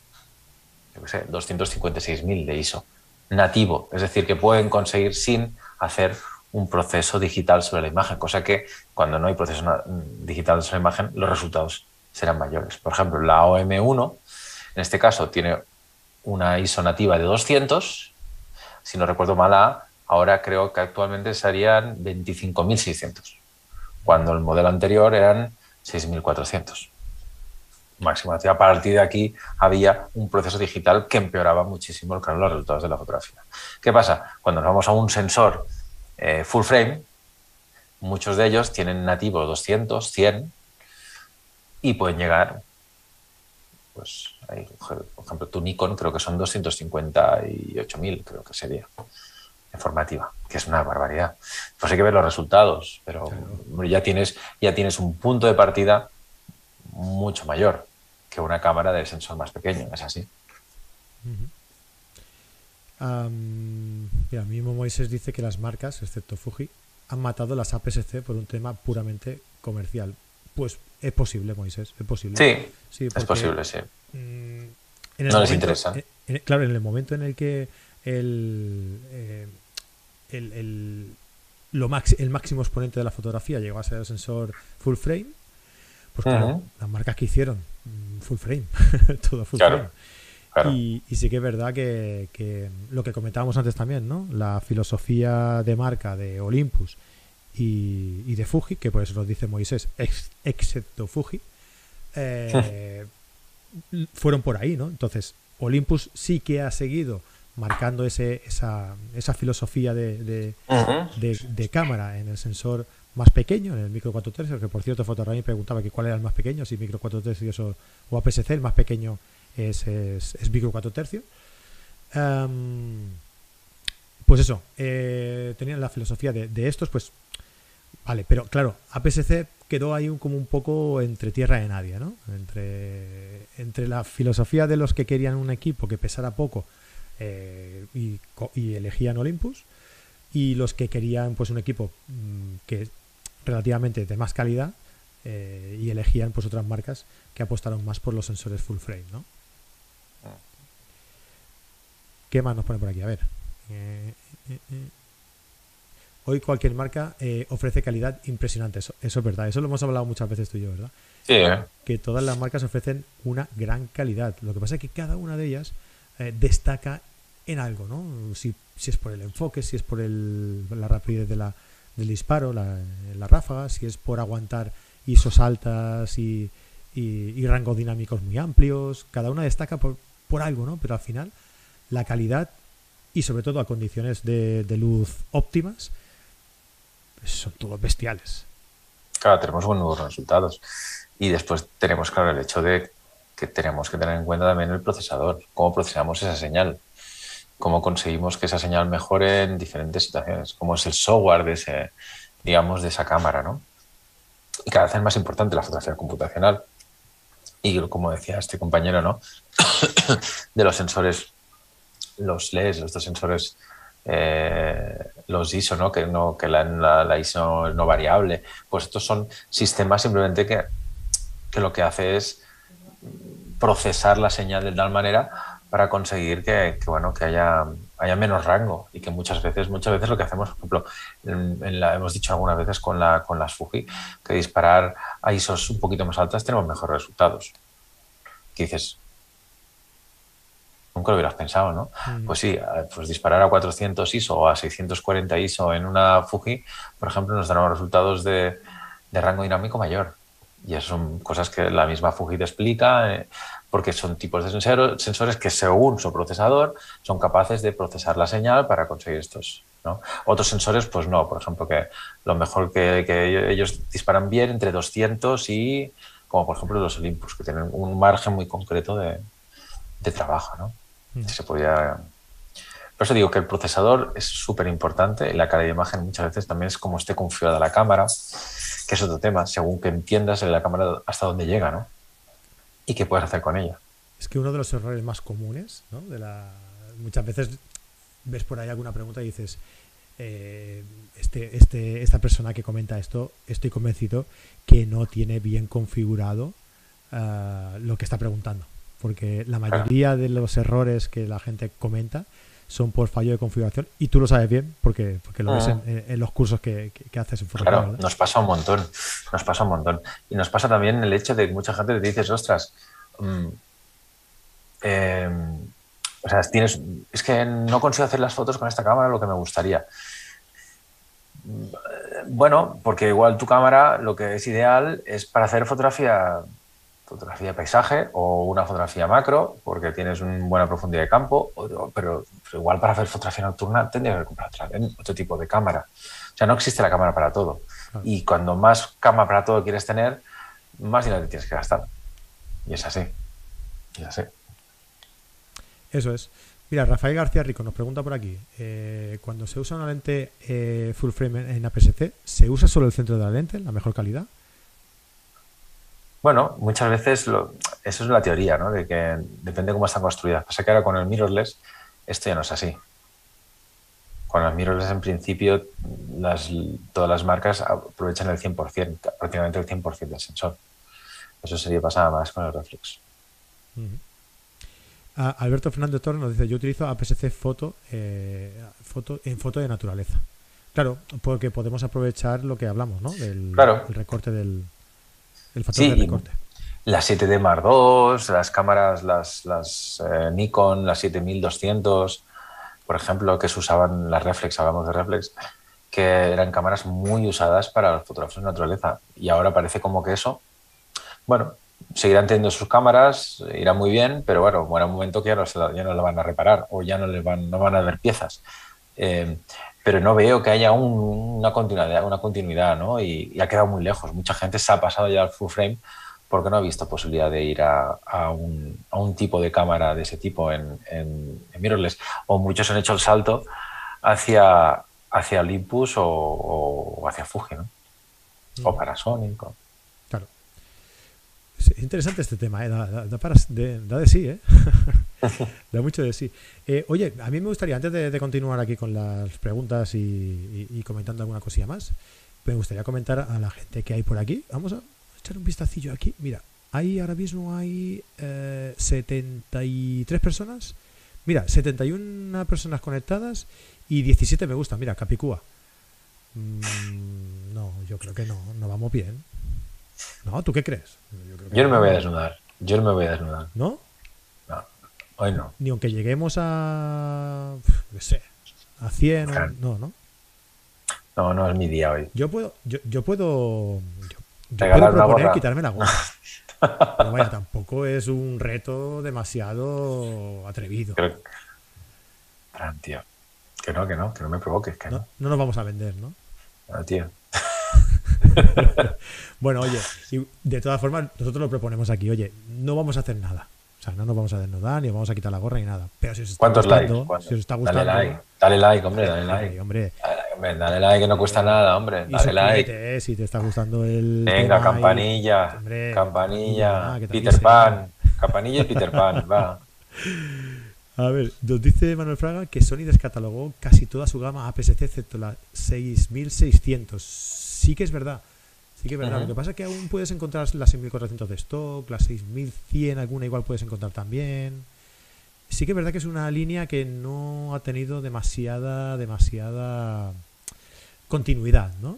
yo qué sé, 256.000 de ISO nativo, es decir, que pueden conseguir sin hacer un proceso digital sobre la imagen, cosa que cuando no hay proceso digital sobre la imagen, los resultados serán mayores. Por ejemplo, la OM1, en este caso, tiene una ISO nativa de 200, si no recuerdo mal, ahora creo que actualmente serían 25.600, cuando el modelo anterior eran 6.400 máximo. A partir de aquí había un proceso digital que empeoraba muchísimo los resultados de la fotografía. ¿Qué pasa? Cuando nos vamos a un sensor eh, full frame, muchos de ellos tienen nativo 200, 100 y pueden llegar, pues, por ejemplo, tu Nikon creo que son 258.000, creo que sería, en formativa, que es una barbaridad. Pues hay que ver los resultados, pero ya, tienes, ya tienes un punto de partida mucho mayor que una cámara de sensor más pequeño, es así. mira, mismo Moisés dice que las marcas, excepto Fuji, han matado las APS-C por un tema puramente comercial. Pues es posible, Moisés, es posible. Sí, es posible, sí. Mm, no les interesa. claro, en el momento en el que el, eh, el, lo el máximo exponente de la fotografía llegó a ser el sensor full frame, pues claro, las marcas que hicieron, mm, full frame, (laughs) todo full frame. Y, sí que es verdad que, lo que comentábamos antes también, ¿no? La filosofía de marca de Olympus y, de Fuji, que por eso nos dice Moisés, excepto Fuji, (laughs) eh, fueron por ahí, ¿no? Entonces, Olympus sí que ha seguido marcando ese, esa, esa filosofía de, de, cámara en el sensor más pequeño, en el micro 4 tercios, que por cierto Fotorami preguntaba que cuál era el más pequeño, si micro 4 tercios o, o APS-C, el más pequeño es, es, micro 4 tercios. Em, pues eso, eh, tenían la filosofía de, estos, pues vale, pero claro, APS-C quedó ahí un, como un poco entre tierra de nadie, ¿no? Entre, entre la filosofía de los que querían un equipo que pesara poco eh, y, y, elegían Olympus y los que querían pues un equipo mm, que relativamente de más calidad eh, y elegían pues otras marcas que apostaron más por los sensores full frame, ¿no? ¿Qué más nos pone por aquí? A ver. Eh, Hoy cualquier marca ofrece calidad impresionante. Eso, es verdad. Eso lo hemos hablado muchas veces tú y yo, ¿verdad? Sí. Que todas las marcas ofrecen una gran calidad. Lo que pasa es que cada una de ellas destaca en algo, ¿no? Si, si, es por el enfoque, si es por el, la rapidez de la, del disparo, la, la, ráfaga, si es por aguantar ISOs altas y, y, rangos dinámicos muy amplios. Cada una destaca por, por, algo, ¿no? Pero al final, la calidad y sobre todo a condiciones de, de luz óptimas son todos bestiales. Claro, tenemos buenos resultados. Y después tenemos, claro, el hecho de que tenemos que tener en cuenta también el procesador, cómo procesamos esa señal cómo conseguimos que esa señal mejore en diferentes situaciones, cómo es el software de ese, digamos, de esa cámara, ¿no? Y cada vez es más importante la fotografía computacional. Y como decía este compañero, ¿no? (coughs) de los sensores, los LEDs, los dos sensores, eh, los ISO, ¿no? Que, no, que la, la, ISO no variable. Pues estos son sistemas simplemente que, que lo que hace es procesar la señal de tal manera para conseguir que, bueno, que haya, haya menos rango y que muchas veces, muchas veces lo que hacemos, por ejemplo, la, hemos dicho algunas veces con, la, con las Fuji, que disparar a ISOs un poquito más altas tenemos mejores resultados. Que dices, nunca lo hubieras pensado, ¿no? Pues sí, pues disparar a 400 ISO o a 640 ISO en una Fuji, por ejemplo, nos dará resultados de, de rango dinámico mayor. Y eso son cosas que la misma Fuji te explica. Eh, porque son tipos de sensores que según su procesador son capaces de procesar la señal para conseguir estos. ¿no? Otros sensores, pues no, por ejemplo, que lo mejor que, ellos disparan bien entre 200 y, como por ejemplo los Olympus, que tienen un margen muy concreto de, trabajo. ¿no? Se podía... Por eso digo que el procesador es súper importante la calidad de imagen muchas veces también es como esté configurada la cámara, que es otro tema, según que entiendas en la cámara hasta dónde llega, ¿no? y qué puedes hacer con ella. Es que uno de los errores más comunes, ¿no? De la... muchas veces ves por ahí alguna pregunta y dices, eh, este, este, esta persona que comenta esto, estoy convencido que no tiene bien configurado ah, lo que está preguntando. Porque la mayoría de los errores que la gente comenta son por fallo de configuración y tú lo sabes bien porque, porque lo ves en, los cursos que, haces en fotografía. Claro, nos pasa un montón, nos pasa un montón. Y nos pasa también el hecho de que mucha gente te dices, ostras, mm, em, o sea, tienes, es que no consigo hacer las fotos con esta cámara lo que me gustaría. Bueno, porque igual tu cámara lo que es ideal es para hacer fotografía fotografía de paisaje o una fotografía macro, porque tienes una buena profundidad de campo, pero, igual para hacer fotografía nocturna tendría que comprar otro tipo de cámara. O sea, no existe la cámara para todo. Y cuando más cámara para todo quieres tener, más dinero te tienes que gastar. Y es así. Y es así. Eso es. Mira, Rafael García Rico nos pregunta por aquí, eh, cuando se usa una lente eh, full frame en APS-C, ¿se usa solo el centro de la lente, la mejor calidad? Bueno, muchas veces eso es la teoría, ¿no? De que depende de cómo están construidas. Pasa que ahora con el mirrorless esto ya no es así. Con el mirrorless en principio todas las marcas aprovechan el 100%, prácticamente el 100% del sensor. Eso sería pasar más con el reflex. Alberto Fernández Torres nos dice, yo utilizo APS-C foto, eh, foto en foto de naturaleza. Claro, porque podemos aprovechar lo que hablamos, ¿no? Del el recorte del, el factor de recorte. Las 7D Mark II, las cámaras, las, las eh, Nikon, las 7200, por ejemplo, que se usaban las reflex, hablamos de reflex, que eran cámaras muy usadas para los fotógrafos de naturaleza. Y ahora parece como que eso, bueno, seguirán teniendo sus cámaras, irá muy bien, pero bueno, bueno, un momento que ya no, se, ya no la van a reparar o ya no le van, no van a ver piezas. Eh, pero no veo que haya una continuidad, una continuidad ¿no? Y, ha quedado muy lejos. Mucha gente se ha pasado ya al full frame porque no ha visto posibilidad de ir a, un, tipo de cámara de ese tipo en, mirrorless. O muchos han hecho el salto hacia, hacia Olympus o, hacia Fuji, ¿no? O mm. Panasonic. Es interesante este tema, ¿eh? da, de, sí, ¿eh? (laughs) (laughs) da mucho de sí. Eh, oye, a mí me gustaría, antes de, continuar aquí con las preguntas y, comentando alguna cosilla más, me gustaría comentar a la gente que hay por aquí. Vamos a echar un vistacillo aquí. Mira, ahí ahora mismo hay 73 personas. Mira, 71 personas conectadas y 17 me gustan. Mira, Capicúa. Mm, no, yo creo que no, no vamos bien. No, ¿tú qué crees? Yo, no me voy a desnudar. Yo no me voy a desnudar. ¿No? No, hoy no. Ni aunque lleguemos a. qué sé. A 100 no, ¿no? No, no es mi día hoy. Yo puedo. Yo, yo puedo. Yo, puedo proponer quitarme la gorra. (laughs) Pero vaya, tampoco es un reto demasiado atrevido. Creo... tío. Que no, que no, que no me provoques, que no. No, no nos vamos a vender, ¿no? No, tío. (laughs) bueno, oye, de todas formas, nosotros lo proponemos aquí, oye, no vamos a hacer nada. O sea, no nos vamos a desnudar, ni vamos a quitar la gorra, ni nada. Pero si os está ¿Cuántos gustando, likes? si os está gustando. Dale like, dale like, hombre, dale like. hombre. Dale, like, que no cuesta nada, hombre. Dale like. Eh, si te está gustando el. Venga, campanilla. campanilla. Peter Pan. Campanilla y Peter Pan, (laughs) va. A ver, nos dice Manuel Fraga que Sony descatalogó casi toda su gama APS-C excepto la 6600 sí que es verdad. Sí que es verdad. Lo que pasa es que aún puedes encontrar las 6400 de stock, las 6100, alguna igual puedes encontrar también. Sí que es verdad que es una línea que no ha tenido demasiada, demasiada continuidad, ¿no?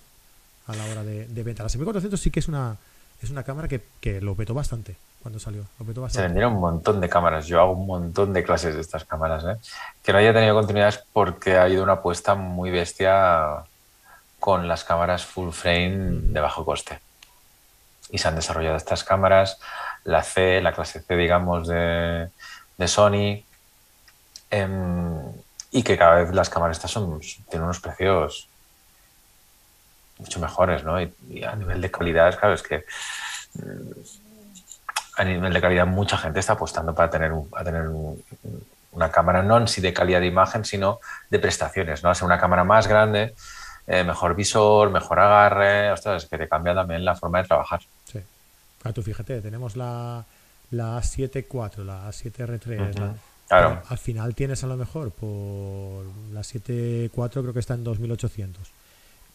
A la hora de, venta. La 6400 sí que es una, es una cámara que, que lo petó bastante cuando salió. Se vendieron un montón de cámaras. Yo hago un montón de clases de estas cámaras. ¿eh? Que no haya tenido continuidad es porque ha habido una apuesta muy bestia con las cámaras full frame de bajo coste. Y se han desarrollado estas cámaras, la C, la clase C, digamos, de, Sony, em, y que cada vez las cámaras estas son, tienen unos precios mucho mejores, ¿no? Y, a nivel de calidad, claro, es que mm, a nivel de calidad mucha gente está apostando para tener, a tener una cámara no en sí de calidad de imagen, sino de prestaciones, ¿no? Hacer una cámara más grande eh, mejor visor, mejor agarre, ostras, es que te cambia también la forma de trabajar. Sí. tú fíjate, tenemos la, la A7 la A7R3, Claro. al final tienes a lo mejor por la 7.4 creo que está en 2800.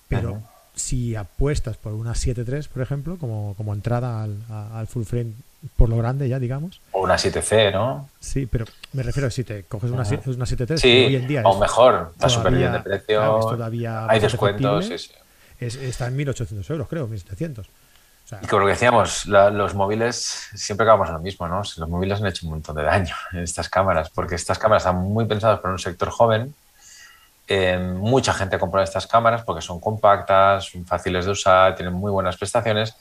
Pero Ujú. si apuestas por una 7.3, por ejemplo, como, como entrada al, al full frame por lo grande ya, digamos. O una 7C, ¿no? Sí, pero me refiero a si te coges una, Ajá. sie- una 7.3, que Sí, hoy en día o mejor. Está súper bien de precio. claro, es todavía Hay descuentos, sí, factible. sí. es- está en 1.800 euros, creo, 1.700. O sea, Y como lo que decíamos, la- los móviles siempre acabamos en lo mismo, ¿no? Los móviles han hecho un montón de daño (laughs) en estas cámaras, porque estas cámaras están muy pensadas para un sector joven. Eh, mucha gente compra estas cámaras porque son compactas, son fáciles de usar, tienen muy buenas prestaciones,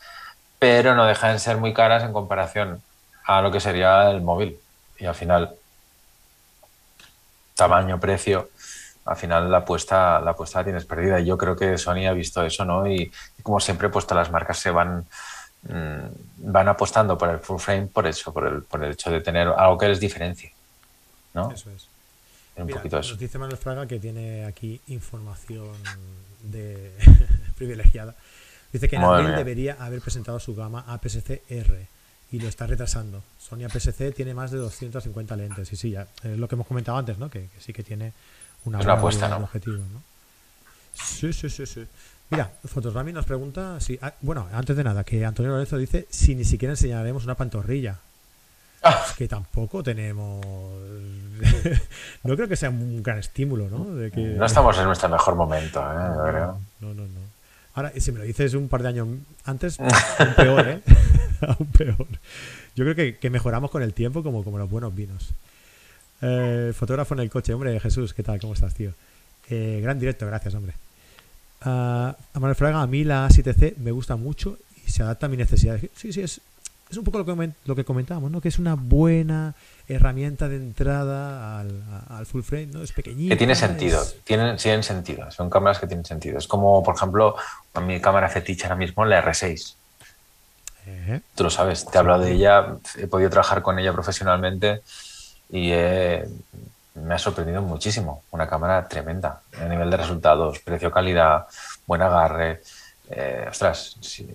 pero no dejan de ser muy caras en comparación a lo que sería el móvil. Y al final, tamaño, precio, al final la apuesta, la apuesta la tienes perdida. Y yo creo que Sony ha visto eso, ¿no? Y, y como siempre, pues todas las marcas se van, mm, van apostando por el full frame por eso, por el, por el hecho de tener algo que les diferencie, ¿no? eso es. un Mira, poquito eso. Dice Manuel Fraga que tiene aquí información de (laughs) privilegiada. Dice que en Madre abril debería haber presentado su gama APS-C R y lo está retrasando. Sony APS-C tiene más de 250 lentes y sí, ya es lo que hemos comentado antes, ¿no? Que, que sí que tiene una, una apuesta, ¿no? objetivos, ¿no? Sí, sí, sí, sí. Mira, Fotosrami nos pregunta si, ah, bueno, antes de nada, que Antonio Lorenzo dice si ni siquiera enseñaremos una pantorrilla. Ah. Es que tampoco tenemos. (laughs) no creo que sea un gran estímulo, ¿no? De que... No estamos en nuestro mejor momento, ¿eh? No, no, no. Ahora, si me lo dices un par de años antes, (laughs) aún peor, ¿eh? (laughs) aún peor. Yo creo que, que mejoramos con el tiempo como, como los buenos vinos. Eh, fotógrafo en el coche, hombre, Jesús, ¿qué tal? ¿Cómo estás, tío? Eh, gran directo, gracias, hombre. Ah, a Manuel Fraga, a mí la 7C me gusta mucho y se adapta a mis necesidades. Sí, sí, es, es un poco lo que, lo que comentábamos, ¿no? Que es una buena herramienta de entrada al, full frame, ¿no? Es pequeñita. Que tiene sentido, es- tienen, tienen sentido, son cámaras que tienen sentido. Es como, por ejemplo, a mi cámara fetiche ahora mismo, la R6. Eh, Tú lo sabes, te he hablado de ella, he podido trabajar con ella profesionalmente y he- me ha sorprendido muchísimo. Una cámara tremenda a nivel de resultados, precio-calidad, buen agarre. Eh, ostras, si,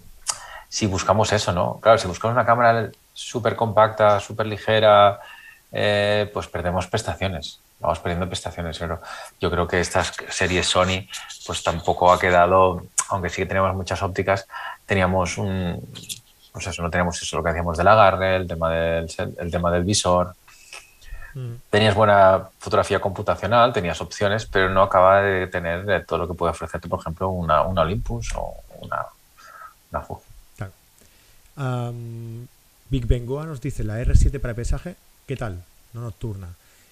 si buscamos eso, ¿no? Claro, si buscamos una cámara súper compacta, súper ligera, eh, pues perdemos prestaciones. Vamos perdiendo prestaciones, pero yo creo que estas series Sony, pues tampoco ha quedado, aunque sí que teníamos muchas ópticas, teníamos un, pues eso, no teníamos eso, lo que decíamos del agarre, el tema del, el tema del visor. mm. Tenías buena fotografía computacional, tenías opciones, pero no acaba de tener todo lo que puede ofrecerte, por ejemplo, una, una Olympus o una, una Fuji. Am, Big Bengoa nos dice la R7 para paisaje, ¿qué tal? No nocturna.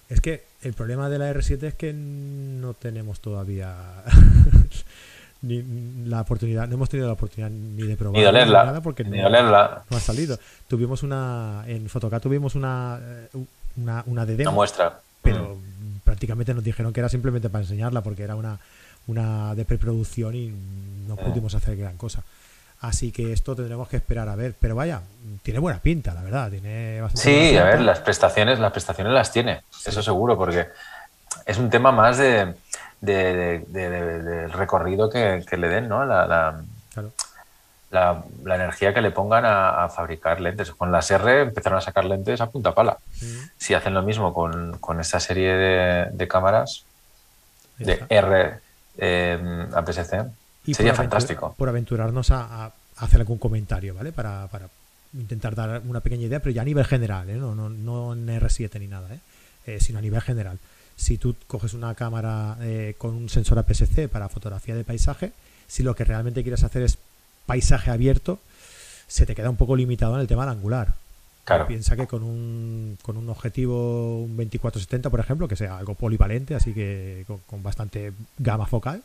Es que el problema de la R7 es que no tenemos todavía (laughs) ni la oportunidad, no hemos tenido la oportunidad ni de probar Ni de olerla, nada porque ni no, olerla, no ha salido. Tuvimos una en Photocad tuvimos una eh, una, una de una muestra. pero prácticamente nos dijeron que era simplemente para enseñarla porque era una, una de preproducción y no Mm. pudimos hacer gran cosa. Así que esto tendremos que esperar a ver. Pero vaya, tiene buena pinta, la verdad. Tiene bastante Sí, a ver, las prestaciones, las prestaciones las tiene, eso seguro, porque es un tema más de, de- de- de- de- del recorrido que, que le den, ¿no? La, la- Claro. la- la energía que le pongan a, a fabricar lentes. Con las R empezaron a sacar lentes a punta pala. Mm, Si hacen lo mismo con, con esta serie de, cámaras de. R eh, APS-C, Y sería por aventur- fantástico. Por aventurarnos a, a hacer algún comentario, ¿vale? Para, para intentar dar una pequeña idea, pero ya a nivel general, ¿eh? No, no, no en R7 ni nada, ¿eh? Eh, sino a nivel general. Si tú coges una cámara eh, con un sensor APS-C para fotografía de paisaje, si lo que realmente quieres hacer es paisaje abierto, se te queda un poco limitado en el tema del angular. Claro. Piensa que con un, con un objetivo, un 24-70, por ejemplo, que sea algo polivalente, así que con, con bastante gama focal,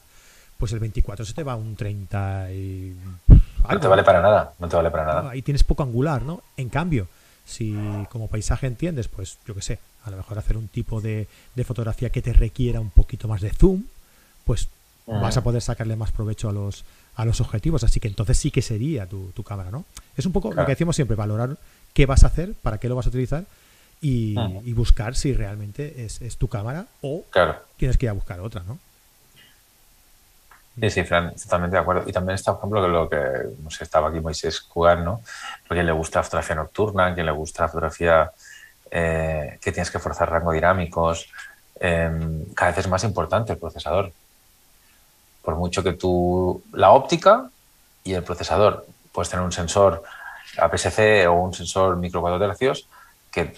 pues el 24 se te va a un 30 y... No algo. te vale para nada, no te vale para nada. Ahí tienes poco angular, ¿no? En cambio, si como paisaje entiendes, pues yo qué sé, a lo mejor hacer un tipo de, de fotografía que te requiera un poquito más de zoom, pues Ujú. vas a poder sacarle más provecho a los, a los objetivos. Así que entonces sí que sería tu, tu cámara, ¿no? Es un poco lo que decimos siempre, valorar qué vas a hacer, para qué lo vas a utilizar y, y buscar si realmente es, es tu cámara o Claro. tienes que ir a buscar otra, ¿no? Sí, sí, Fran, totalmente de acuerdo. Y también está, por ejemplo, que lo que no sé, estaba aquí Moisés Cugar, ¿no? Porque le gusta la fotografía nocturna, que le gusta la fotografía eh, que tienes que forzar rango dinámicos. Em, cada vez es más importante el procesador. Por mucho que tú, la óptica y el procesador, puedes tener un sensor APS-C o un sensor micro 4 tercios que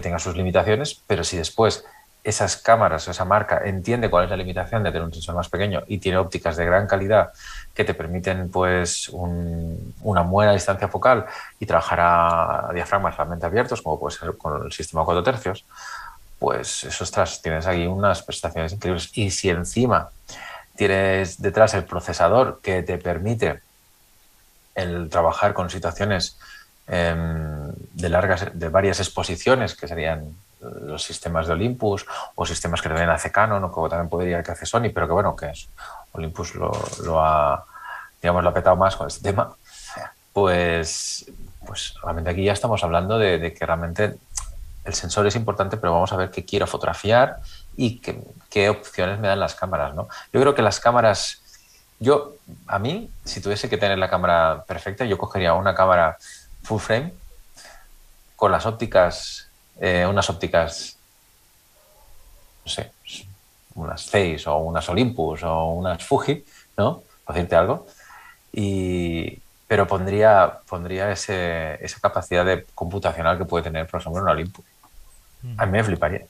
tenga sus limitaciones, pero si después esas cámaras, esa marca entiende cuál es la limitación de tener un sensor más pequeño y tiene ópticas de gran calidad que te permiten pues una buena distancia focal y trabajar a diafragmas realmente abiertos, como puede ser con el sistema 4 tercios, pues eso, ostras, tienes ahí unas prestaciones increíbles. Y si encima tienes detrás el procesador que te permite el trabajar con situaciones em, de largas, de varias exposiciones, que serían los sistemas de Olympus o sistemas que también hace Canon o que también podría que hace Sony, pero que bueno, que es, Olympus lo, ha, digamos, lo ha petado más con este tema, pues, pues realmente aquí ya estamos hablando de, que realmente el sensor es importante, pero vamos a ver qué quiero fotografiar y qué, qué, opciones me dan las cámaras, ¿no? Yo creo que las cámaras, yo, a mí, si tuviese que tener la cámara perfecta, yo cogería una cámara full frame con las ópticas eh, unas ópticas, no sé, unas Zeiss o unas Olympus o unas Fuji, ¿no? Por decirte algo. Y, pero pondría, pondría ese, esa capacidad de computacional que puede tener, por ejemplo, un Olympus. A mí me fliparía.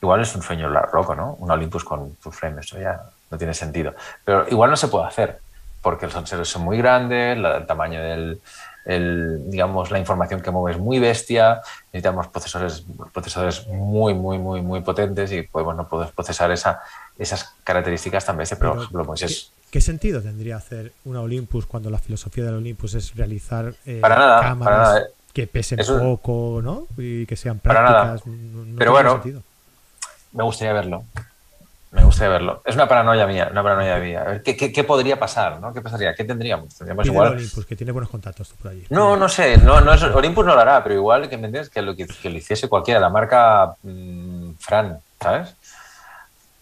Igual es un sueño loco, ¿no? Un Olympus con full frame, eso ya no tiene sentido. Pero igual no se puede hacer, porque los sensores son muy grandes, el tamaño del, digamos, la información que mueve es muy bestia, necesitamos procesadores, procesadores muy, muy, muy, muy potentes y podemos no poder procesar esa, esas características tan bestias, pero, por ejemplo, es... ¿Qué, sentido tendría hacer una Olympus cuando la filosofía del Olympus es realizar eh, cámaras eh. que pesen poco, ¿no? Y que sean prácticas. pero bueno, me gustaría verlo. Me gustaría verlo. Es una paranoia mía, una paranoia mía. A ver, ¿qué, qué, podría pasar? ¿no? ¿Qué pasaría? ¿Qué tendríamos? ¿Tendríamos igual? Olympus, que tiene buenos contactos por allí. No, no sé. No, no es, Olympus no lo hará, pero igual que me entiendes que lo, que, lo hiciese cualquiera. La marca mm, Fran, ¿sabes?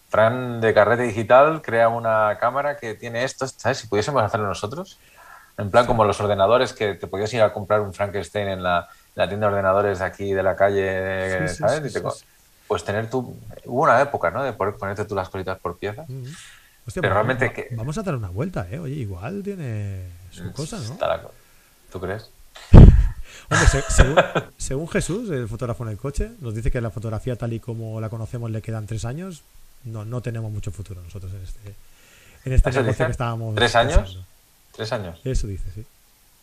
Fran de carrete digital crea una cámara que tiene esto, ¿sabes? Si pudiésemos hacerlo nosotros. En plan, como los ordenadores que te podías ir a comprar un Frankenstein en la, tienda de ordenadores de aquí de la calle, ¿sabes? y te, pues tener tú, hubo una época, ¿no? De poder ponerte tú las colitas por pieza. pero realmente que... Vamos a dar una vuelta, ¿eh? Oye, igual tiene su mm, cosa, ¿no? ¿Tú crees? (laughs) Hombre, (laughs) según, Jesús, el fotógrafo en el coche, nos dice que la fotografía tal y como la conocemos le quedan tres años. No, no tenemos mucho futuro nosotros en este, en este negocio que estábamos. ¿Tres años? ¿Tres años? Eso dice, sí.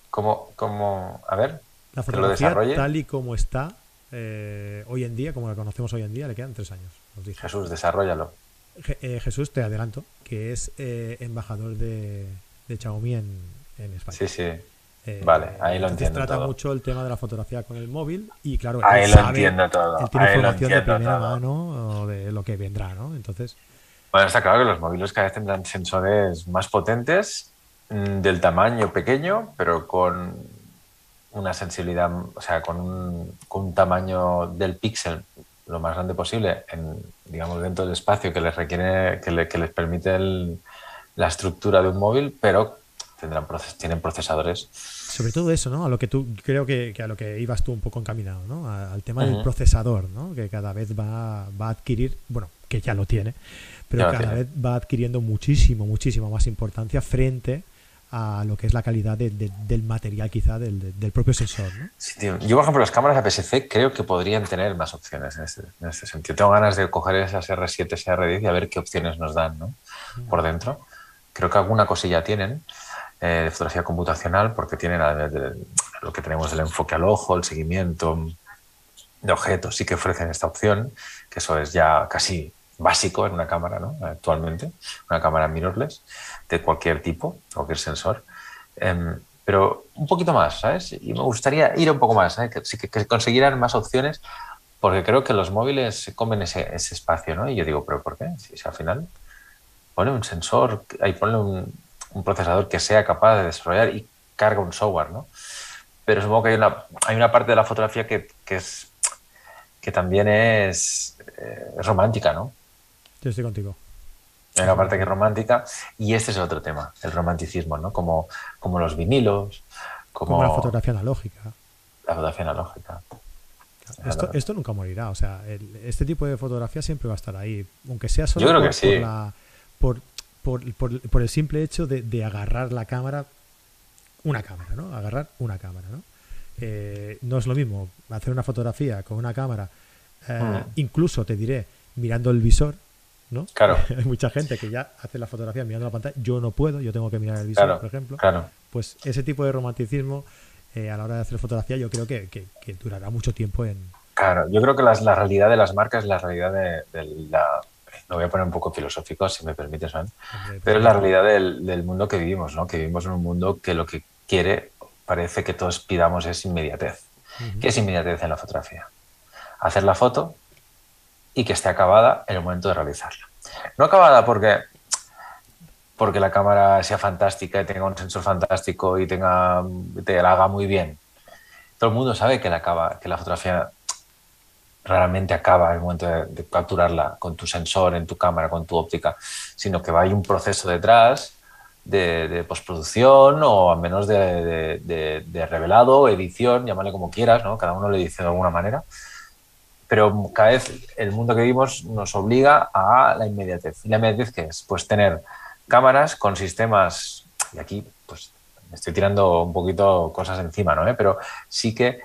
¿Cómo, cómo a ver, la fotografía tal y como está eh, hoy en día, como la conocemos hoy en día, le quedan tres años. Jesús, desarrollalo. Eh, Jesús, te adelanto, que es eh, embajador de, de Xiaomi en, España. Sí, sí. vale, ahí lo entiendo. trata mucho el tema de la fotografía con el móvil y claro, ahí lo entiendo todo. Él tiene información de primera mano de lo que vendrá, ¿no? Entonces. Bueno, está claro que los móviles cada vez tendrán sensores más potentes, mm, del tamaño pequeño, pero con una sensibilidad, o sea, con un, con un tamaño del píxel lo más grande posible, en, digamos, dentro del espacio que les requiere, que, les permite la estructura de un móvil, pero tendrán tienen procesadores. Sobre todo eso, ¿no? A lo que tú creo que, a lo que ibas tú un poco encaminado, ¿no? al tema del procesador, ¿no? Que cada vez va, va, a adquirir, bueno, que ya lo tiene, pero cada vez va adquiriendo muchísimo, muchísimo más importancia frente a lo que es la calidad del material quizá del, propio sensor. ¿no? Yo, por ejemplo, las cámaras APS-C creo que podrían tener más opciones en este, en este, sentido. Tengo ganas de coger esas R7, R10 y a ver qué opciones nos dan ¿no? Mm. por dentro. Creo que alguna cosilla tienen eh, de fotografía computacional porque tienen lo que tenemos del enfoque al ojo, el seguimiento de objetos, sí que ofrecen esta opción, que eso es ya casi básico en una cámara ¿no? actualmente, una cámara mirrorless de cualquier tipo, cualquier sensor. Em, pero un poquito más, ¿sabes? Y me gustaría ir un poco más, ¿sabes? Que, que, consiguieran más opciones, porque creo que los móviles se comen ese, espacio, ¿no? Y yo digo, ¿pero por qué? Si, al final pone un sensor, ahí pone un, un, procesador que sea capaz de desarrollar y carga un software, ¿no? Pero supongo que hay una, hay una parte de la fotografía que, que es que también es, eh, romántica, ¿no? Yo estoy contigo. Hay una parte que es romántica y este es otro tema, el romanticismo, ¿no? Como, como los vinilos, como... la fotografía analógica. La fotografía analógica. Esto, esto, nunca morirá, o sea, este tipo de fotografía siempre va a estar ahí, aunque sea solo por, la, por, por, por, el simple hecho de, agarrar la cámara, una cámara, ¿no? Agarrar una cámara, ¿no? Eh, no es lo mismo hacer una fotografía con una cámara, eh, hmm. incluso te diré, mirando el visor, ¿no? Claro. (laughs) Hay mucha gente que ya hace la fotografía mirando la pantalla. Yo no puedo, yo tengo que mirar el visor, por ejemplo. Claro. Pues ese tipo de romanticismo eh, a la hora de hacer fotografía yo creo que, durará mucho tiempo en... Claro, yo creo que la realidad de las marcas es la realidad de, la... Me voy a poner un poco filosófico, si me permites, pero es la realidad del, mundo que vivimos, ¿no? Que vivimos en un mundo que lo que quiere, parece que todos pidamos es inmediatez. ¿Qué es inmediatez en la fotografía? Hacer la foto y que esté acabada en el momento de realizarla. No acabada porque, porque la cámara sea fantástica y tenga un sensor fantástico y tenga, te la haga muy bien. Todo el mundo sabe que la, acaba, que la fotografía realmente acaba en el momento de, capturarla con tu sensor, en tu cámara, con tu óptica, sino que hay un proceso detrás de, postproducción o al menos de, de, revelado, edición, llámale como quieras, ¿no? cada uno le dice de alguna manera, pero cada vez el mundo que vivimos nos obliga a la inmediatez. ¿Y la inmediatez qué es? Pues tener cámaras con sistemas, y aquí pues me estoy tirando un poquito cosas encima, ¿no? ¿Eh? Pero sí que,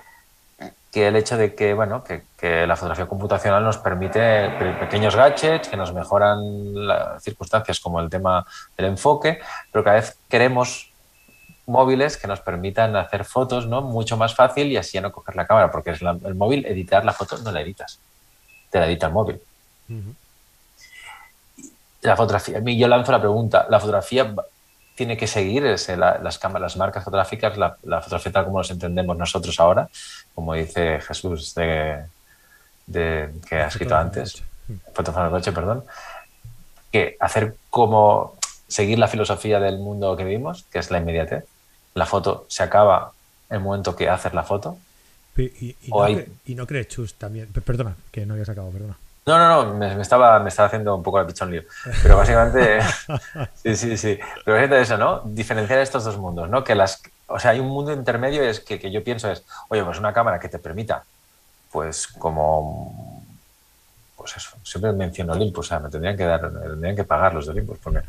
que, el hecho de que, bueno, que, que, la fotografía computacional nos permite pequeños gadgets que nos mejoran las circunstancias como el tema del enfoque, pero cada vez queremos móviles que nos permitan hacer fotos ¿no? mucho más fácil y así ya no coger la cámara, porque es el móvil, editar la foto no la editas, te la edita el móvil. La fotografía, yo lanzo la pregunta, ¿la fotografía tiene que seguir las cámaras, las marcas fotográficas, la, fotografía tal como nos entendemos nosotros ahora, como dice Jesús de, que ha escrito antes, fotógrafo coche, perdón, que hacer como seguir la filosofía del mundo que vivimos, que es la inmediatez, la foto se acaba el momento que haces la foto. Y, no, crees, Chus, también. Perdona, que no habías acabado, perdona. No, no, no, me, estaba, me estaba haciendo un poco la pichón lío. Pero básicamente, (laughs) sí, sí, sí. Pero básicamente eso, ¿no? Diferenciar estos dos mundos, ¿no? Que las, o sea, hay un mundo intermedio es que, que yo pienso es, oye, pues una cámara que te permita, pues como, pues siempre menciono Olympus, o sea, me tendrían que dar, me tendrían que pagar los de Olympus, porque,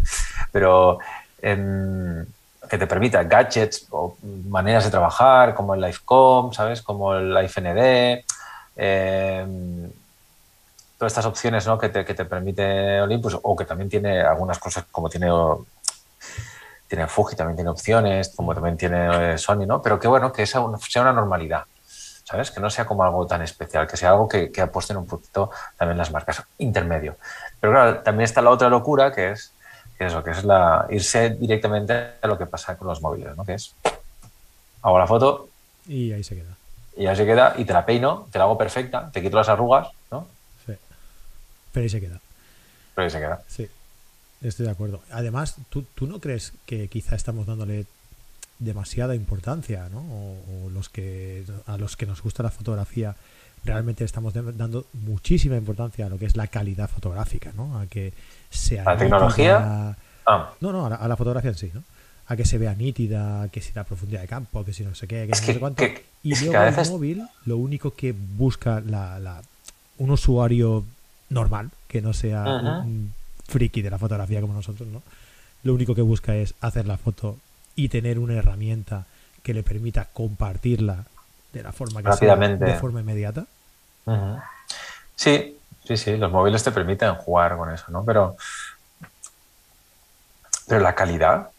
pero en, que te permita gadgets o maneras de trabajar, como el Livecom, ¿sabes? Como el IFND, eh, todas estas opciones ¿no? que, te, que te permite Olympus, o que también tiene algunas cosas como tiene, tiene Fuji, también tiene opciones, como también tiene Sony, ¿no? Pero que bueno, que sea una normalidad. ¿Sabes? Que no sea como algo tan especial, que sea algo que, que apuesten un poquito también las marcas, intermedio. Pero claro, también está la otra locura que es que eso, que es la, irse directamente a lo que pasa con los móviles, ¿no? Que es, hago la foto. Y ahí se queda. Y ahí se queda, y te la peino, te la hago perfecta, te quito las arrugas, ¿no? Sí. Pero ahí se queda. Pero ahí se queda. Sí. Estoy de acuerdo. Además, ¿tú, ¿tú no crees que quizá estamos dándole demasiada importancia, ¿no? O, los que a los que nos gusta la fotografía realmente estamos dando muchísima importancia a lo que es la calidad fotográfica, ¿no? A que sea la tecnología. Ah. No, no, a la, fotografía en sí, ¿no? A que se vea nítida, que si la profundidad de campo, que si no sé qué, que no sé cuánto. y luego el móvil, lo único que busca la, un usuario normal, que no sea un friki de la fotografía como nosotros, ¿no? Lo único que busca es hacer la foto y tener una herramienta que le permita compartirla de la forma que sea, de forma inmediata. Sí, sí, sí, los móviles te permiten jugar con eso, ¿no? Pero, pero la calidad,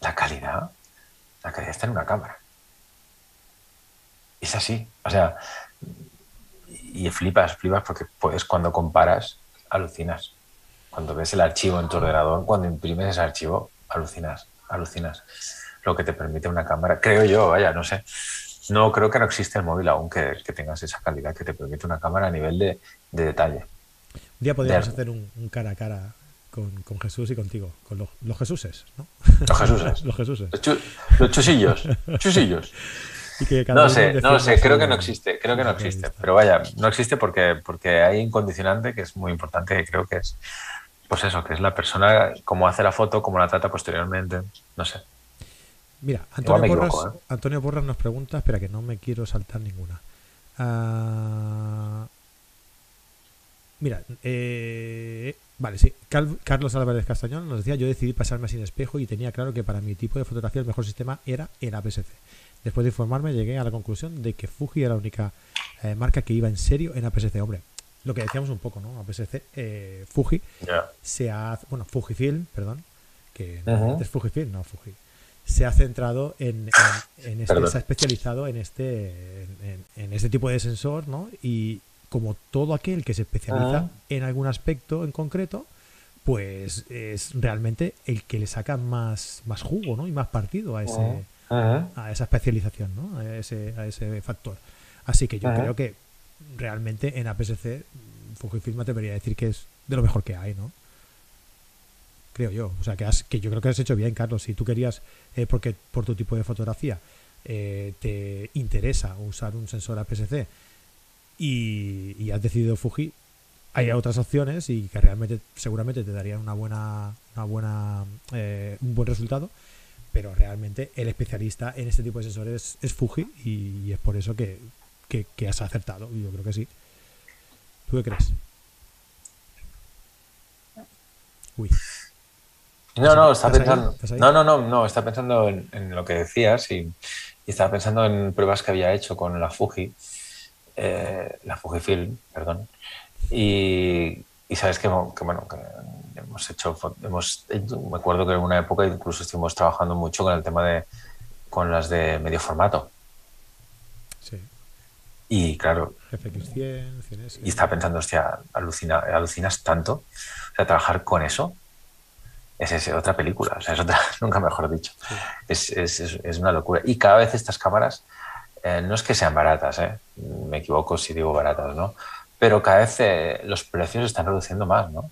la calidad, la calidad está en una cámara. Es así, o sea, y flipas, flipas porque pues cuando comparas, alucinas. Cuando ves el archivo en tu ordenador, cuando imprimes ese archivo, alucinas alucinas. Lo que te permite una cámara, creo yo, vaya, no sé. No creo que no existe el móvil aún que, tengas esa calidad que te permite una cámara a nivel de, detalle. Un día podríamos hacer un, cara a cara con, Jesús y contigo, con los, los Jesuses, ¿no? Los Jesuses. (laughs) los Jesuses. Los, chusillos. chusillos. (laughs) no sé, no sé, creo que no existe, creo que no existe. Pero vaya, no existe porque, porque hay un condicionante que es muy importante, que creo que es pues eso, que es la persona, cómo hace la foto, cómo la trata posteriormente, no sé. Mira, Antonio, Porras, ¿eh? Antonio Porras nos pregunta, espera que no me quiero saltar ninguna. Ah, mira, eh, vale, sí. Carlos Álvarez Castañón nos decía, yo decidí pasarme sin espejo y tenía claro que para mi tipo de fotografía el mejor sistema era el APS-C. Después de informarme llegué a la conclusión de que Fuji era la única eh, marca que iba en serio en APS-C. Hombre, lo que decíamos un poco, ¿no? APS-C, eh, Fuji se ha... Bueno, Fujifilm, perdón, que es Fujifilm, no Fuji se ha centrado en, en, este, se ha especializado en este en, este tipo de sensor, ¿no? Y como todo aquel que se especializa en algún aspecto en concreto, pues es realmente el que le saca más, más jugo, ¿no? Y más partido a ese a esa especialización, ¿no? A ese, a ese factor. Así que yo creo que realmente en APS-C Fujifilm te debería decir que es de lo mejor que hay, ¿no? creo yo. O sea, que, que yo creo que has hecho bien, Carlos. Si tú querías, eh, porque por tu tipo de fotografía eh, te interesa usar un sensor APS-C y, has decidido Fuji, hay otras opciones y que realmente seguramente te darían una buena, una buena, eh, un buen resultado. Pero realmente el especialista en este tipo de sensores es Fuji y, es por eso que, que has acertado. Y yo creo que sí. ¿Tú qué crees? Uy. No, no, está pensando. No, no, no, no, está pensando en, lo que decías y, estaba pensando en pruebas que había hecho con la Fuji, eh, la Fujifilm, perdón. Y, sabes que, bueno, que hemos hecho, hemos, me acuerdo que en una época incluso estuvimos trabajando mucho con el tema de, con las de medio formato. Sí. Y claro. y estaba pensando, hostia, alucina, alucinas tanto. O sea, trabajar con eso es, otra película, o sea, es otra, (laughs) nunca mejor dicho. Es, es, es, una locura. Y cada vez estas cámaras, eh, no es que sean baratas, eh, me equivoco si digo baratas, ¿no? Pero cada vez eh, los precios están reduciendo más, ¿no?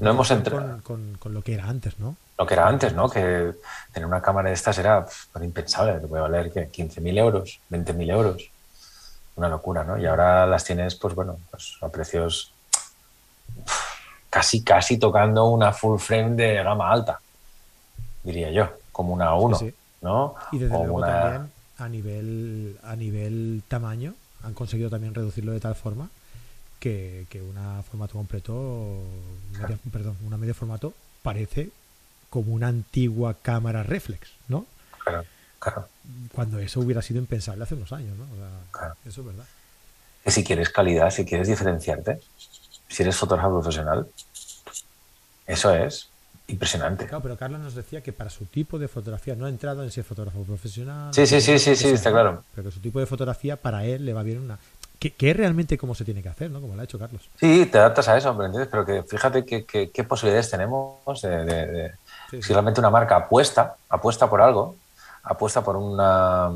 no hemos entrado con, con, lo que era antes, ¿no? Lo que era antes, ¿no? Que tener una cámara de estas era impensable, te puede valer ¿qué? 15.000 euros, 20.000 euros. Una locura, ¿no? Y ahora las tienes, pues bueno, pues a precios casi, casi tocando una full frame de gama alta, diría yo, como una 1, ¿no? Y desde luego también a nivel, a nivel tamaño han conseguido también reducirlo de tal forma que, que una formato completo, perdón, una medio formato parece como una antigua cámara reflex, ¿no? Claro, claro. Cuando eso hubiera sido impensable hace unos años, ¿no? Eso es verdad. Que si quieres calidad, si quieres diferenciarte, si eres fotógrafo profesional, eso es impresionante. Claro, pero Carlos nos decía que para su tipo de fotografía, no ha entrado en ser fotógrafo profesional. Sí, sí, sí, sí, sí, está claro. Pero su tipo de fotografía, para él le va bien una. Que, es realmente cómo se tiene que hacer, ¿no? Como lo ha hecho Carlos. Sí, te adaptas a eso, ¿me entiendes? Pero que fíjate qué posibilidades tenemos de, si realmente una marca apuesta, apuesta por algo, apuesta por una,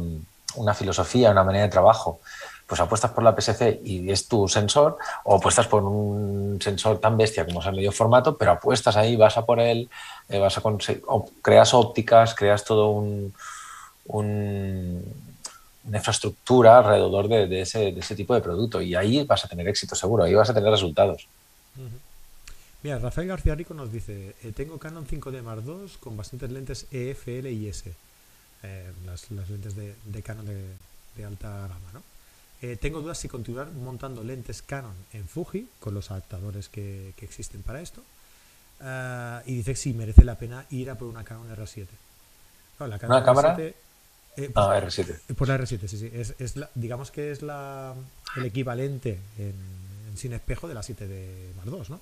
una filosofía, una manera de trabajo. Pues apuestas por la PSC y es tu sensor, o apuestas por un sensor tan bestia como es el medio formato, pero apuestas ahí, vas a por él, eh, vas a creas ópticas, creas todo un, una infraestructura alrededor de, ese, tipo de producto y ahí vas a tener éxito seguro, ahí vas a tener resultados. Mira, Rafael García Rico nos dice, eh, tengo Canon 5D Mark II con bastantes lentes EFL y S, eh, las, lentes de, Canon de, de alta gama, ¿no? Eh, tengo dudas si continuar montando lentes Canon en Fuji con los adaptadores que, existen para esto. Ah, y dice que sí, merece la pena ir a por una Canon R7. la Canon ¿Una cámara? R7, eh, pues, ah, R7. Eh, por la R7, sí, sí. Es, digamos que es la, el equivalente en, sin espejo de la 7 de Mark II,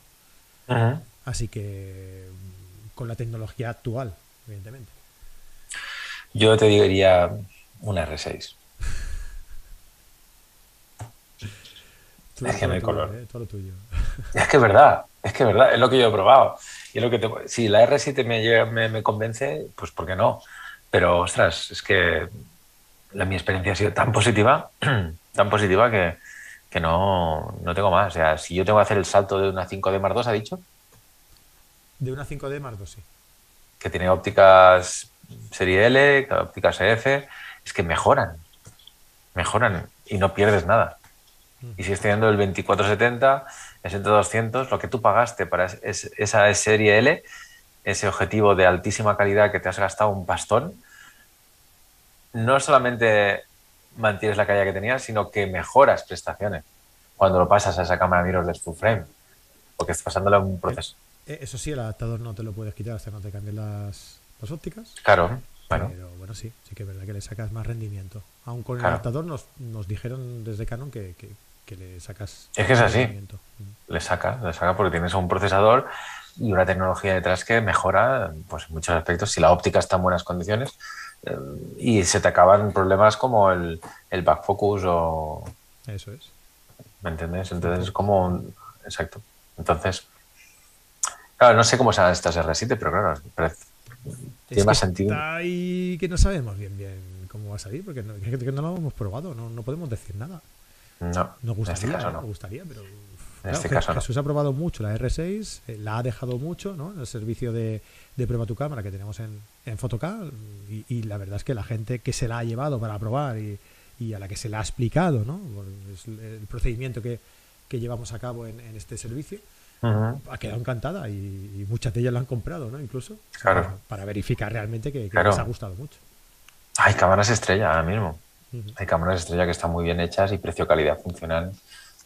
¿no? Así que con la tecnología actual, evidentemente. Yo te diría una R6. es que no hay color. Eh, es que es verdad, es que es verdad, es lo que yo he probado. Y lo que si la R7 me, me, convence, pues ¿por qué no? Pero, ostras, es que la, mi experiencia ha sido tan positiva, (clears throat) tan positiva que, que no, no, tengo más. O sea, si yo tengo que hacer el salto de una 5D Mark II, ¿ha dicho? De una 5D Mark II, sí. Que tiene ópticas serie L, ópticas EF, es que mejoran, mejoran y no pierdes nada. Y si estoy teniendo el 2470, ese 200, lo que tú pagaste para esa serie L, ese objetivo de altísima calidad que te has gastado un pastón, no solamente mantienes la calidad que tenías, sino que mejoras prestaciones cuando lo pasas a esa cámara mirrorless full frame, porque estás pasándole un proceso. Eh, eso sí, el adaptador no te lo puedes quitar hasta que no te cambien las, las ópticas. Claro, Pero bueno, sí, sí que es verdad que le sacas más rendimiento. Aun con el adaptador nos, nos dijeron desde Canon que, que, le sacas. Es que es así. Mm. Le sacas, le sacas porque tienes un procesador y una tecnología detrás que mejora pues, en muchos aspectos. Si la óptica está en buenas condiciones eh, y se te acaban problemas como el, el back focus o. Eso es. ¿Me entiendes? Entonces es como. Exacto. Entonces. Claro, no sé cómo serán estas R7, pero claro, tiene más sentido. Está ahí que no sabemos bien bien cómo va a salir, porque no, que no lo hemos probado, no, no podemos decir nada. No, nos gustaría, este no. gustaría, pero en este caso Jesús ha probado mucho la R6, eh, la ha dejado mucho, ¿no? En el servicio de, de prueba tu cámara que tenemos en, en y, la verdad es que la gente que se la ha llevado para probar y, y a la que se le ha explicado, ¿no? el procedimiento que, que llevamos a cabo en, en este servicio, ha quedado encantada y, muchas de ellas la han comprado, ¿no? Incluso para, verificar realmente que, les ha gustado mucho. Hay cámaras estrella ahora mismo. Hay cámaras estrella que están muy bien hechas y precio-calidad funcional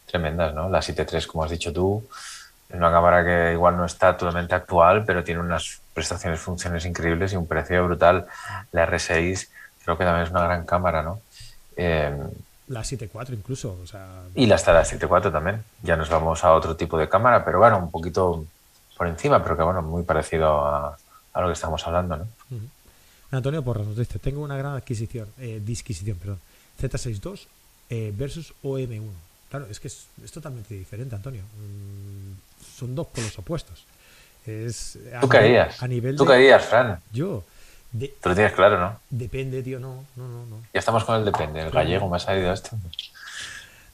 tremendas, ¿no? La 7.3, como has dicho tú, es una cámara que igual no está totalmente actual, pero tiene unas prestaciones, funciones increíbles y un precio brutal. La R6 creo que también es una gran cámara, ¿no? Eh, la 7.4 incluso. O sea... Y la la 7.4 también. Ya nos vamos a otro tipo de cámara, pero bueno, un poquito por encima, pero que bueno, muy parecido a, lo que estamos hablando, ¿no? Antonio Porras nos dice, tengo una gran adquisición, eh, disquisición, perdón, Z62 eh, versus OM1. Claro, es que es, totalmente diferente, Antonio. Mm, son dos polos opuestos. Es, ¿Tú caías? A nivel ¿Tú caías, Fran? Yo. De, Tú lo tienes claro, ¿no? Depende, tío, no, no, no, no. Ya estamos con el depende, el gallego me ha salido esto.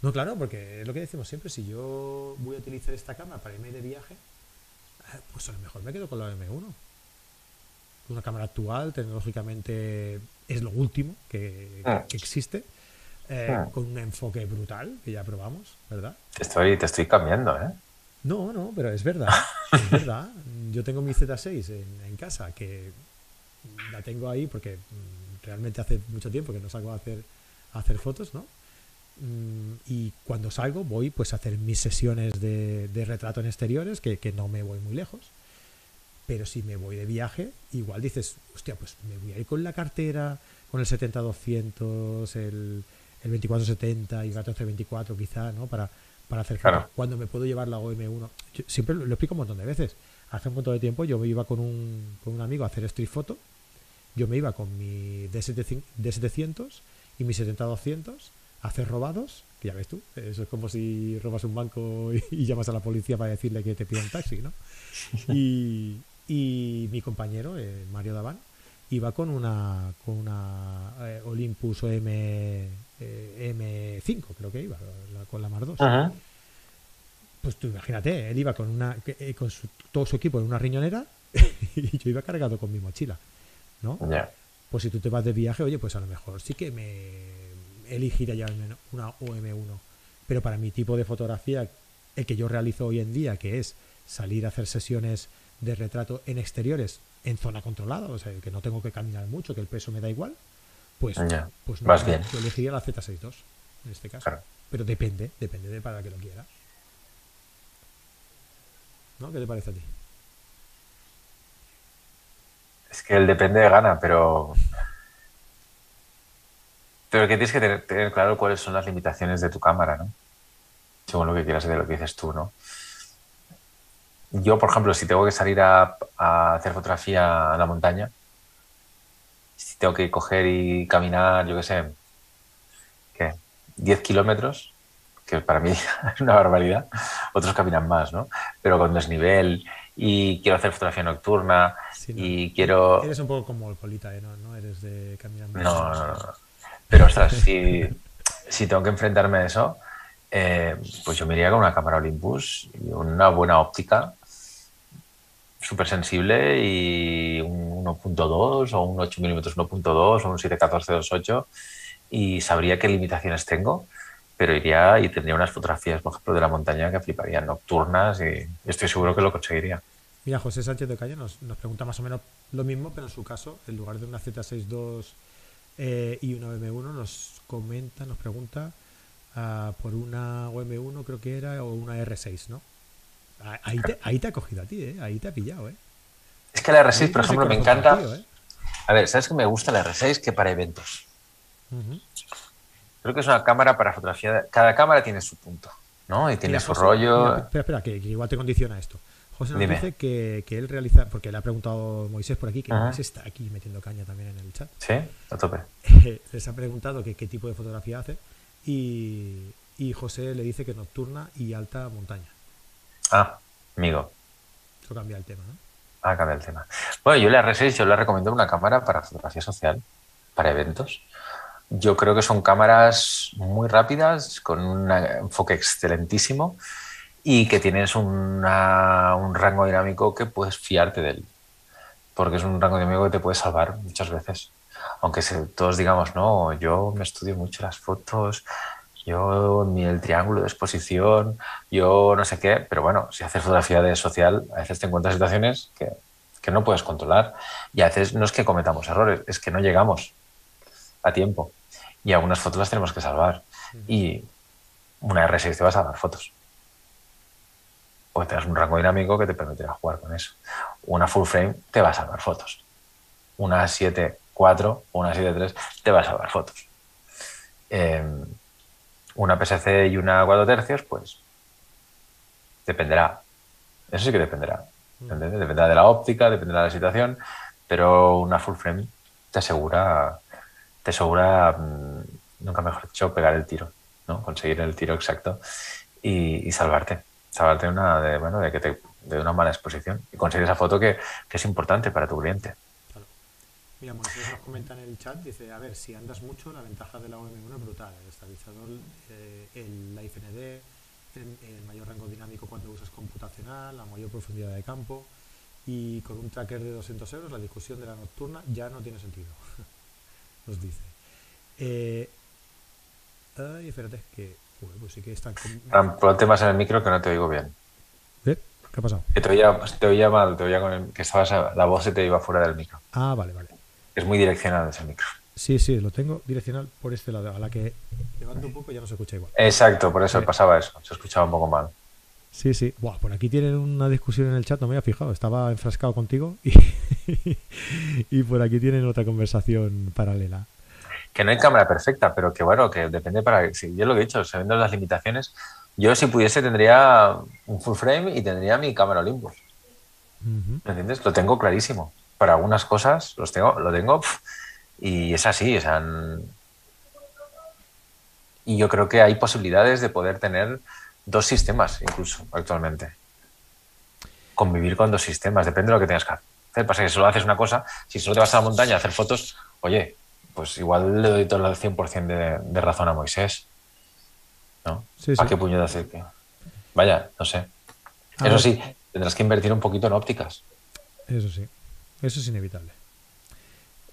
No, claro, porque es lo que decimos siempre, si yo voy a utilizar esta cámara para irme de viaje, eh, pues a lo mejor me quedo con la M1. Una cámara actual, tecnológicamente es lo último que, ah. existe, eh, ah. con un enfoque brutal, que ya probamos, ¿verdad? Te estoy, te estoy cambiando, ¿eh? No, no, pero es verdad, (laughs) es verdad. Yo tengo mi Z6 en, en casa, que la tengo ahí porque mm, realmente hace mucho tiempo que no salgo a hacer, hacer fotos, ¿no? Mm, y cuando salgo voy pues a hacer mis sesiones de, retrato en exteriores, que, no me voy muy lejos. Pero si me voy de viaje, igual dices, hostia, pues me voy a ir con la cartera, con el 70-200, el, el 24-70 y el 14-24 quizá, ¿no? Para, para hacer fotos. Cuando me puedo llevar la OM1. siempre lo, explico un montón de veces. Hace un montón de tiempo yo me iba con un, con un amigo a hacer street photo yo me iba con mi D700 y mi 70-200 a hacer robados, que ya ves tú, eso es como si robas un banco (laughs) y, llamas a la policía para decirle que te pide un taxi, ¿no? (laughs) Y, mi compañero, eh, Mario Daván, iba con una, con una eh, Olympus M, eh, M5, creo que iba, con la Mar 2. Pues tú imagínate, él iba con, una, con todo su equipo en una riñonera (laughs) y yo iba cargado con mi mochila. ¿No? Pues si tú te vas de viaje, oye, pues a lo mejor sí que me elegiría ya una OM1. Pero para mi tipo de fotografía, el que yo realizo hoy en día, que es salir a hacer sesiones de retrato en exteriores en zona controlada, o sea, que no tengo que caminar mucho, que el peso me da igual, pues, pues no, yo elegiría la Z62 en este caso. Pero depende, depende de para que lo quiera. ¿No? ¿Qué te parece a ti? Es que él depende de gana, pero. Pero que tienes que tener, claro cuáles son las limitaciones de tu cámara, ¿no? Según lo que quieras de lo que dices tú, ¿no? Yo, por ejemplo, si tengo que salir a, hacer fotografía a la montaña, si tengo que coger y caminar, yo qué sé, ¿qué? 10 kilómetros, que para mí (laughs) es una barbaridad, otros caminan más, ¿no? Pero con desnivel y quiero hacer fotografía nocturna y quiero... Eres un poco como el Polita, ¿eh? ¿no? ¿no? Eres de caminar No, no, no. Pero, ostras, si, (laughs) si tengo que enfrentarme a eso, eh, pues yo me iría con una cámara Olympus y una buena óptica, súper sensible y un 1.2 o un 8 mm 1.2 o un 714-28 y sabría qué limitaciones tengo pero iría y tendría unas fotografías, por ejemplo, de la montaña que fliparían nocturnas y estoy seguro que lo conseguiría. Mira, José Sánchez de Calle nos, nos pregunta más o menos lo mismo, pero en su caso, en lugar de una Z62 Eh, y una OM1 nos comenta, nos pregunta ah, por una OM1, creo que era, o una R6, ¿no? Ahí te, ahí te ha cogido a ti, ¿eh? Ahí te ha pillado, ¿eh? Es que la R6, por ejemplo, me encanta. ¿eh? A ver, ¿sabes que me gusta la R6? Que para eventos. Creo que es una cámara para fotografía. Cada cámara tiene su punto, ¿no? Y tiene su rollo. espera, espera, que, igual te condiciona esto. José nos dice que, él realiza, porque le ha preguntado Moisés por aquí, que Moisés está aquí metiendo caña también en el chat. Sí, a tope. (laughs) Les ha preguntado que, qué tipo de fotografía hace y, y José le dice que nocturna y alta montaña. Ah, amigo. Eso cambia el tema, ¿no? Ah, cambia el tema. Bueno, yo le R6 yo le recomiendo una cámara para fotografía social, para eventos. Yo creo que son cámaras muy rápidas, con un enfoque excelentísimo y que tienes un rango dinámico que puedes fiarte de él. Porque es un rango dinámico que te puede salvar muchas veces. Aunque todos digamos, no, yo me estudio mucho las fotos, yo ni el triángulo de exposición, yo no sé qué, pero bueno, si haces fotografía de social, a veces te encuentras situaciones que, que no puedes controlar y a veces no es que cometamos errores, es que no llegamos a tiempo y algunas fotos las tenemos que salvar y una R6 te va a salvar fotos. Porque tengas un rango dinámico que te permitirá jugar con eso. Una full frame te va a salvar fotos. Una 7.4 o una 7.3 te va a salvar fotos. Eh, una PSC y una 4 tercios, pues dependerá. Eso sí que dependerá. Mm. Dependerá de la óptica, dependerá de la situación, pero una full frame te asegura, te asegura, mm, nunca mejor dicho, pegar el tiro, ¿no? conseguir el tiro exacto y, salvarte. Salvarte una, de, bueno, de, que de una mala exposición y conseguir esa foto que, que es importante para tu cliente. Mira, Moisés nos comenta en el chat, dice, a ver, si andas mucho, la ventaja de la OM1 es brutal. El estabilizador, eh, el, la IFND, el, mayor rango dinámico cuando usas computacional, la mayor profundidad de campo y con un tracker de 200 euros la discusión de la nocturna ya no tiene sentido. (laughs) nos dice. Eh, ay, espérate, que... pues sí que están... Ponte más en el micro que no te oigo bien. ¿Eh? ¿Qué ha pasado? Que te oía, te oía mal, te oía con el, que estabas, la voz se te iba fuera del micro. Ah, vale, vale. Es muy direccional ese micro. Sí, sí, lo tengo direccional por este lado. A la que levanto un poco ya no se escucha igual. Exacto, por eso pasaba eso. Se escuchaba un poco mal. Sí, sí. Buah, por aquí tienen una discusión en el chat, no me había fijado. Estaba enfrascado contigo y, (laughs) y por aquí tienen otra conversación paralela. Que no hay cámara perfecta, pero que bueno, que depende para. Si yo lo que he dicho, sabiendo las limitaciones, yo si pudiese tendría un full frame y tendría mi cámara Olympus. ¿Me entiendes? Lo tengo clarísimo para algunas cosas los tengo, lo tengo y es así. O sea, y yo creo que hay posibilidades de poder tener dos sistemas incluso actualmente. Convivir con dos sistemas, depende de lo que tengas que hacer. Pasa que si solo haces una cosa, si solo te vas a la montaña a hacer fotos, oye, pues igual le doy todo el 100% de, de razón a Moisés. ¿No? ¿A qué puño de aceite? Vaya, no sé. Eso sí, tendrás que invertir un poquito en ópticas. Eso sí. Eso es inevitable.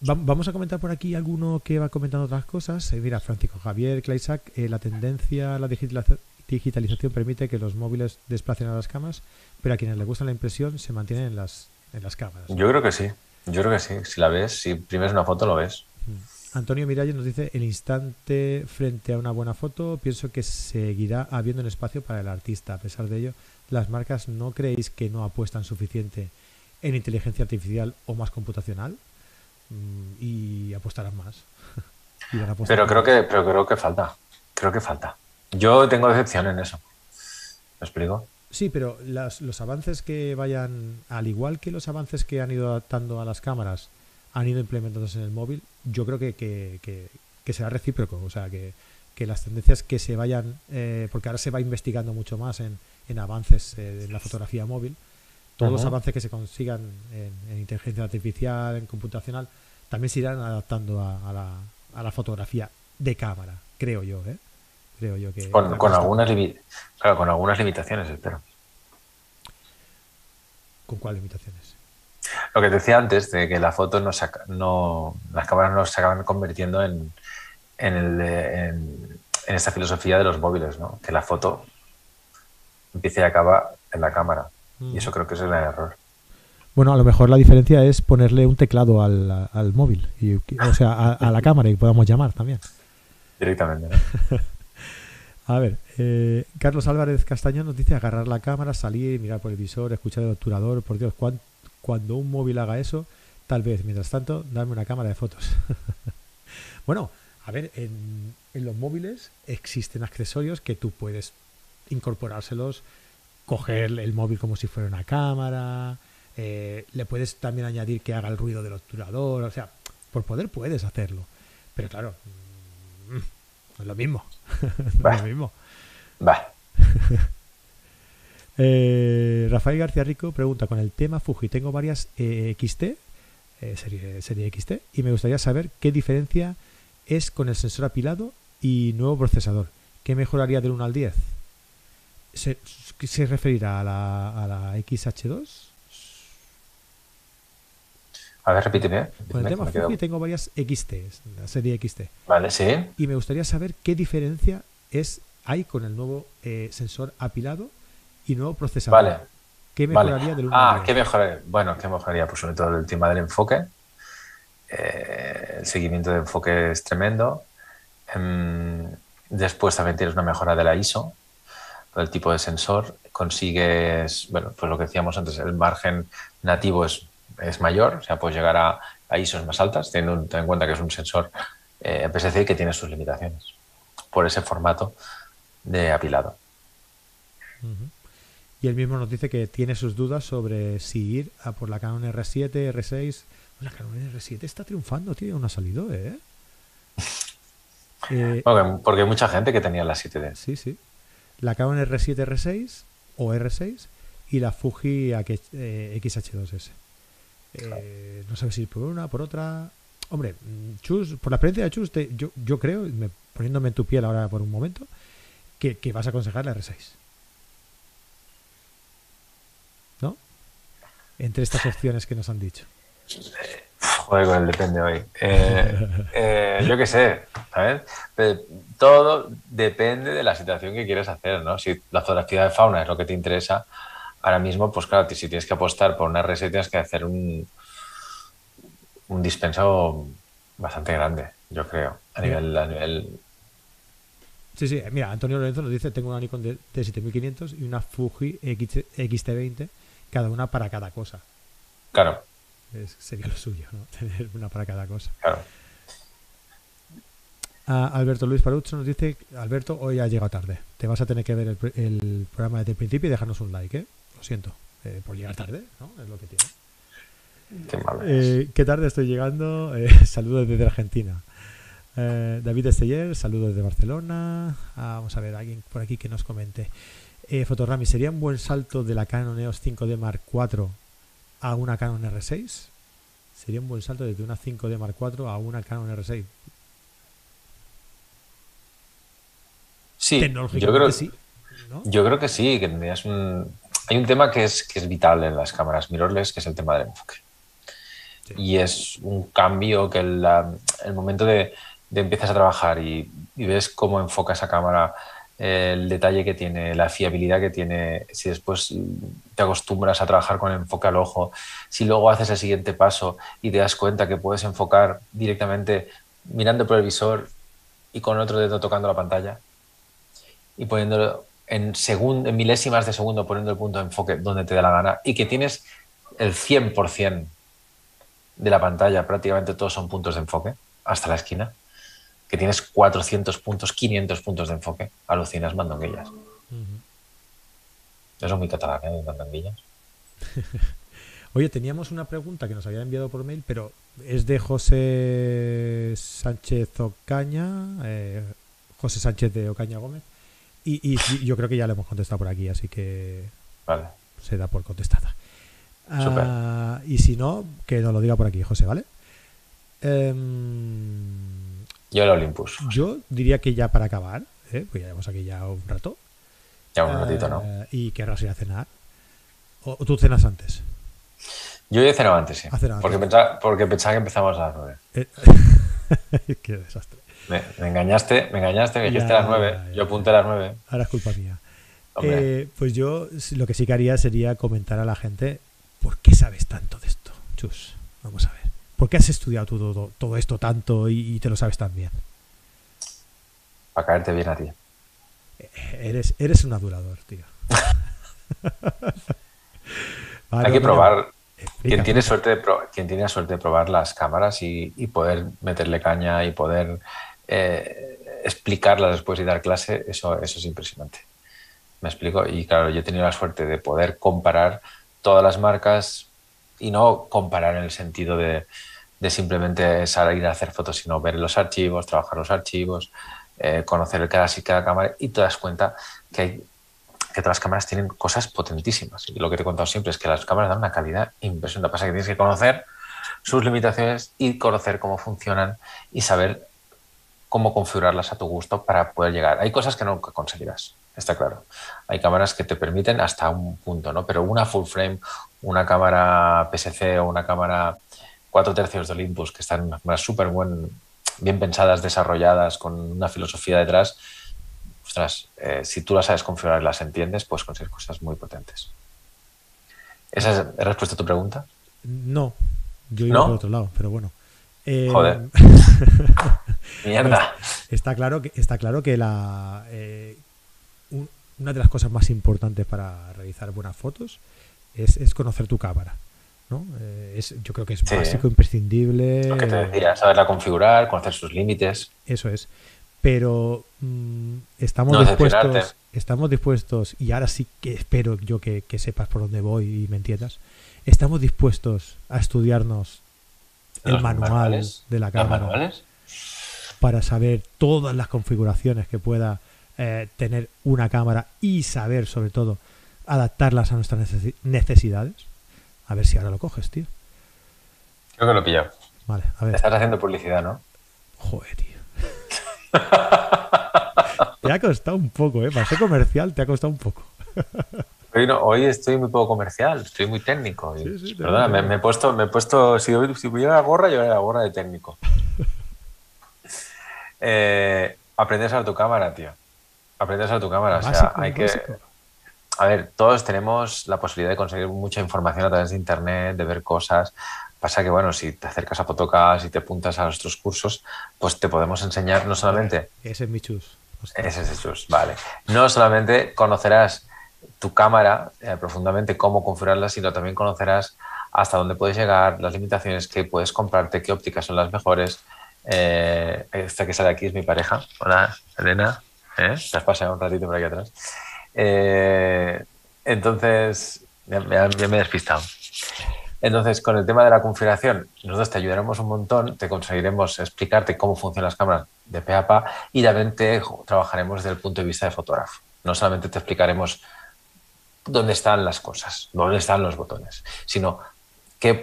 vamos a comentar por aquí alguno que va comentando otras cosas. Eh, mira, Francisco Javier Claysac, eh, la tendencia a la digitalización permite que los móviles desplacen a las cámaras, pero a quienes les gusta la impresión se mantienen en las, en las cámaras. Yo creo que sí. Yo creo que sí. Si la ves, si imprimes una foto, lo ves. Mm. Antonio Miralles nos dice, el instante frente a una buena foto, pienso que seguirá habiendo un espacio para el artista. A pesar de ello, las marcas no creéis que no apuestan suficiente en inteligencia artificial o más computacional mm, y apostarán más. (laughs) pero creo que pero creo que falta. Creo que falta. Yo tengo decepción en eso. ¿Me explico? Sí, pero los avances que vayan, al igual que los avances que han ido adaptando a las cámaras, han ido implementándose en el móvil, yo creo que, que, será recíproco. O sea, que, las tendencias que se vayan, eh, porque ahora se va investigando mucho más en, en avances eh, en la fotografía móvil, todos los avances que se consigan en, inteligencia artificial, en computacional, también se irán adaptando a, la, a la, fotografía de cámara, creo yo, ¿eh? Creo yo que... Con, algunas, claro, con algunas limitaciones, espero. ¿Con cuáles limitaciones? Lo que decía antes, de que la foto no, no las cámaras no se acaban convirtiendo en, en, el, en, en, esta filosofía de los móviles, ¿no? Que la foto empiece y acaba en la cámara. Y eso creo que es el error. Bueno, a lo mejor la diferencia es ponerle un teclado al, al móvil, y, o sea, a, la cámara y podamos llamar también. Directamente. (laughs) a ver, eh, Carlos Álvarez Castañón nos dice agarrar la cámara, salir, mirar por el visor, escuchar el obturador. Por Dios, cuando un móvil haga eso, tal vez, mientras tanto, darme una cámara de fotos. (laughs) bueno, a ver, en, en los móviles existen accesorios que tú puedes incorporárselos, coger el móvil como si fuera una cámara, eh, le puedes también añadir que haga el ruido del obturador, o sea, por poder puedes hacerlo. Pero claro, mm, es lo mismo. (laughs) es lo mismo. Va. (laughs) Eh, Rafael García Rico pregunta con el tema Fuji. Tengo varias eh, XT, serie, serie XT, y me gustaría saber qué diferencia es con el sensor apilado y nuevo procesador. ¿Qué mejoraría del 1 al 10? ¿Se, se referirá a la, a la XH2? A ver, repíteme. Con el tema Fuji tengo varias XT, la serie XT. Vale, sí. Y me gustaría saber qué diferencia es hay con el nuevo eh, sensor apilado y nuevo procesador. Vale. ¿Qué mejoraría del 1 Ah, ¿qué mejoraría? Bueno, ¿qué mejoraría? Pues sobre todo el tema del enfoque. Eh, el seguimiento de enfoque es tremendo. Em, después también tienes una mejora de la ISO, del tipo de sensor. Consigues, bueno, pues lo que decíamos antes, el margen nativo es es mayor, o sea, puedes llegar a, a ISOs más altas, teniendo en cuenta que es un sensor eh, PSC que tiene sus limitaciones por ese formato de apilado. Y él mismo nos dice que tiene sus dudas sobre si ir a por la Canon R7, R6. La Canon R7 está triunfando, tío, una salida, ¿eh? (laughs) eh porque, hay mucha gente que tenía la 7D. Sí, sí. La Canon R7, R6 o R6 y la Fuji XH2S. Eh, no sabes si por una, por otra. Hombre, Chus, por la experiencia de Chus, yo, yo creo, poniéndome en tu piel ahora por un momento, que, vas a aconsejar la R6. ¿No? Entre estas opciones que nos han dicho. Joder, con el depende hoy. Eh, eh, yo qué sé, ¿sabes? todo depende de la situación que quieres hacer, ¿no? Si la fotografía de fauna es lo que te interesa, ahora mismo, pues claro, si tienes que apostar por una RS tienes que hacer un, un dispenso bastante grande, yo creo, a nivel, a nivel... Sí, sí, mira, Antonio Lorenzo nos dice, tengo una Nikon de, 7500 y una Fuji XT20, cada una para cada cosa. Claro. sería lo suyo, ¿no? (laughs) Tener una para cada cosa. Claro. Alberto Luis Parucho nos dice, Alberto, hoy ha llegado tarde. Te vas a tener que ver el, el programa desde el principio y dejarnos un like, ¿eh? Lo siento, eh, por llegar tarde, ¿no? Es lo que tiene. Qué, eh, ¿Qué tarde estoy llegando? Eh, (laughs) saludos desde Argentina. David Esteller, saludos desde Barcelona. Ah, vamos a ver, alguien por aquí que nos comente. Fotorami, ¿sería un buen salto de la Canon EOS 5D Mark IV a una Canon R6? Sería un buen salto desde una 5D Mark IV a una Canon R6. Sí, yo creo, que sí. Yo creo que sí, que tendrías un, hay un tema que es, que es vital en las cámaras mirrorless, que es el tema del enfoque. Y es un cambio que el, el momento de, de, empiezas a trabajar y, ves cómo enfoca esa cámara, el detalle que tiene, la fiabilidad que tiene, si después te acostumbras a trabajar con enfoque al ojo, si luego haces el siguiente paso y te das cuenta que puedes enfocar directamente mirando por el visor y con otro dedo tocando la pantalla y poniéndolo en, en milésimas de segundo poniendo el punto de enfoque donde te da la gana y que tienes el 100% de la pantalla, prácticamente todos son puntos de enfoque, hasta la esquina, que tienes 400 puntos, 500 puntos de enfoque, alucinas mandonguillas. Eso es muy catalán, ¿eh? Mandonguillas. (laughs) Oye, teníamos una pregunta que nos había enviado por mail, pero es de José Sánchez Ocaña, eh, José Sánchez de Ocaña Gómez. Y, yo creo que ya le hemos contestado por aquí, así que se da por contestada. Ah, y si no, que nos lo diga por aquí, José, ¿vale? Em, yo el Olympus. Yo diría que ya para acabar, ¿eh? pues ya llevamos aquí ya un rato. Ya un ratito, ¿no? Eh, y querrás ir a cenar. ¿O, tú cenas antes? Yo he cenado antes, sí. Porque, pensaba, porque pensaba que empezamos a las nueve. Eh, (laughs) qué desastre. Me, engañaste, me engañaste, me dijiste a las 9. Yo apunté a las 9. Ahora es culpa mía. Eh, pues yo lo que sí que haría sería comentar a la gente ¿por qué sabes tanto de esto, Chus? Vamos a ver. ¿Por qué has estudiado todo, todo esto tanto y, te lo sabes tan bien? Para caerte bien a ti. Eres, eres un adulador, tío. (laughs) Hay que probar. Quien tiene, suerte de quien tiene suerte de probar las cámaras y, poder meterle caña y poder eh, explicarlas después y dar clase, eso, eso es impresionante. Me explico. Y claro, yo he tenido la suerte de poder comparar todas las marcas y no comparar en el sentido de, simplemente salir a hacer fotos, sino ver los archivos, trabajar los archivos, eh, conocer cada, cada cámara y te das cuenta que, hay, que todas las cámaras tienen cosas potentísimas. Y lo que te he contado siempre es que las cámaras dan una calidad impresionante. Pasa que tienes que conocer sus limitaciones y conocer cómo funcionan y saber cómo configurarlas a tu gusto para poder llegar. Hay cosas que nunca conseguirás, está claro. Hay cámaras que te permiten hasta un punto, ¿no? Pero una full frame, una cámara PSC o una cámara 4 tercios de Olympus, que están súper bien pensadas, desarrolladas, con una filosofía detrás, ostras, eh, si tú las sabes configurar y las entiendes, puedes conseguir cosas muy potentes. ¿Esa es la respuesta a tu pregunta? No, yo iba por otro lado, pero bueno. Eh, Joder. (laughs) Mierda. Está claro que, está claro que la, eh, una de las cosas más importantes para realizar buenas fotos es, conocer tu cámara. ¿No? Eh, es, yo creo que es básico, imprescindible. Lo que te decía, saberla configurar, conocer sus límites. Eso es. Pero mm, estamos dispuestos, estamos dispuestos, y ahora sí que espero yo que, sepas por dónde voy y me entiendas, estamos dispuestos a estudiarnos el manual de la cámara para saber todas las configuraciones que pueda eh, tener una cámara y saber sobre todo adaptarlas a nuestras necesidades. A ver si ahora lo coges, tío. Creo que lo he pillado. Vale, a ver. Estás haciendo publicidad, ¿no? Joder, tío. (laughs) te ha costado un poco, ¿eh? Para ser comercial te ha costado un poco. (laughs) hoy, estoy muy poco comercial, estoy muy técnico. perdona, me, he puesto, me he puesto, si, si hubiera la gorra, yo era la gorra de técnico. (laughs) eh, aprender a tu cámara, tío. Aprender a tu cámara. o sea, hay que a ver, todos tenemos la posibilidad de conseguir mucha información a través de Internet, de ver cosas. Pasa que, bueno, si te acercas a Fotocas y te apuntas a nuestros cursos, pues te podemos enseñar no solamente... Ese es mi chus. Ese es el chus, vale. No solamente conocerás tu cámara eh, profundamente, cómo configurarla, sino también conocerás hasta dónde puedes llegar, las limitaciones que puedes comprarte, qué ópticas son las mejores. Eh, esta que sale aquí es mi pareja. Hola, Elena. ¿Eh? Te has pasado un ratito por aquí atrás. Eh, entonces, ya, me he despistado. Entonces, con el tema de la configuración, nosotros te ayudaremos un montón, te conseguiremos explicarte cómo funcionan las cámaras de pe y también te trabajaremos desde el punto de vista de fotógrafo. No solamente te explicaremos dónde están las cosas, dónde están los botones, sino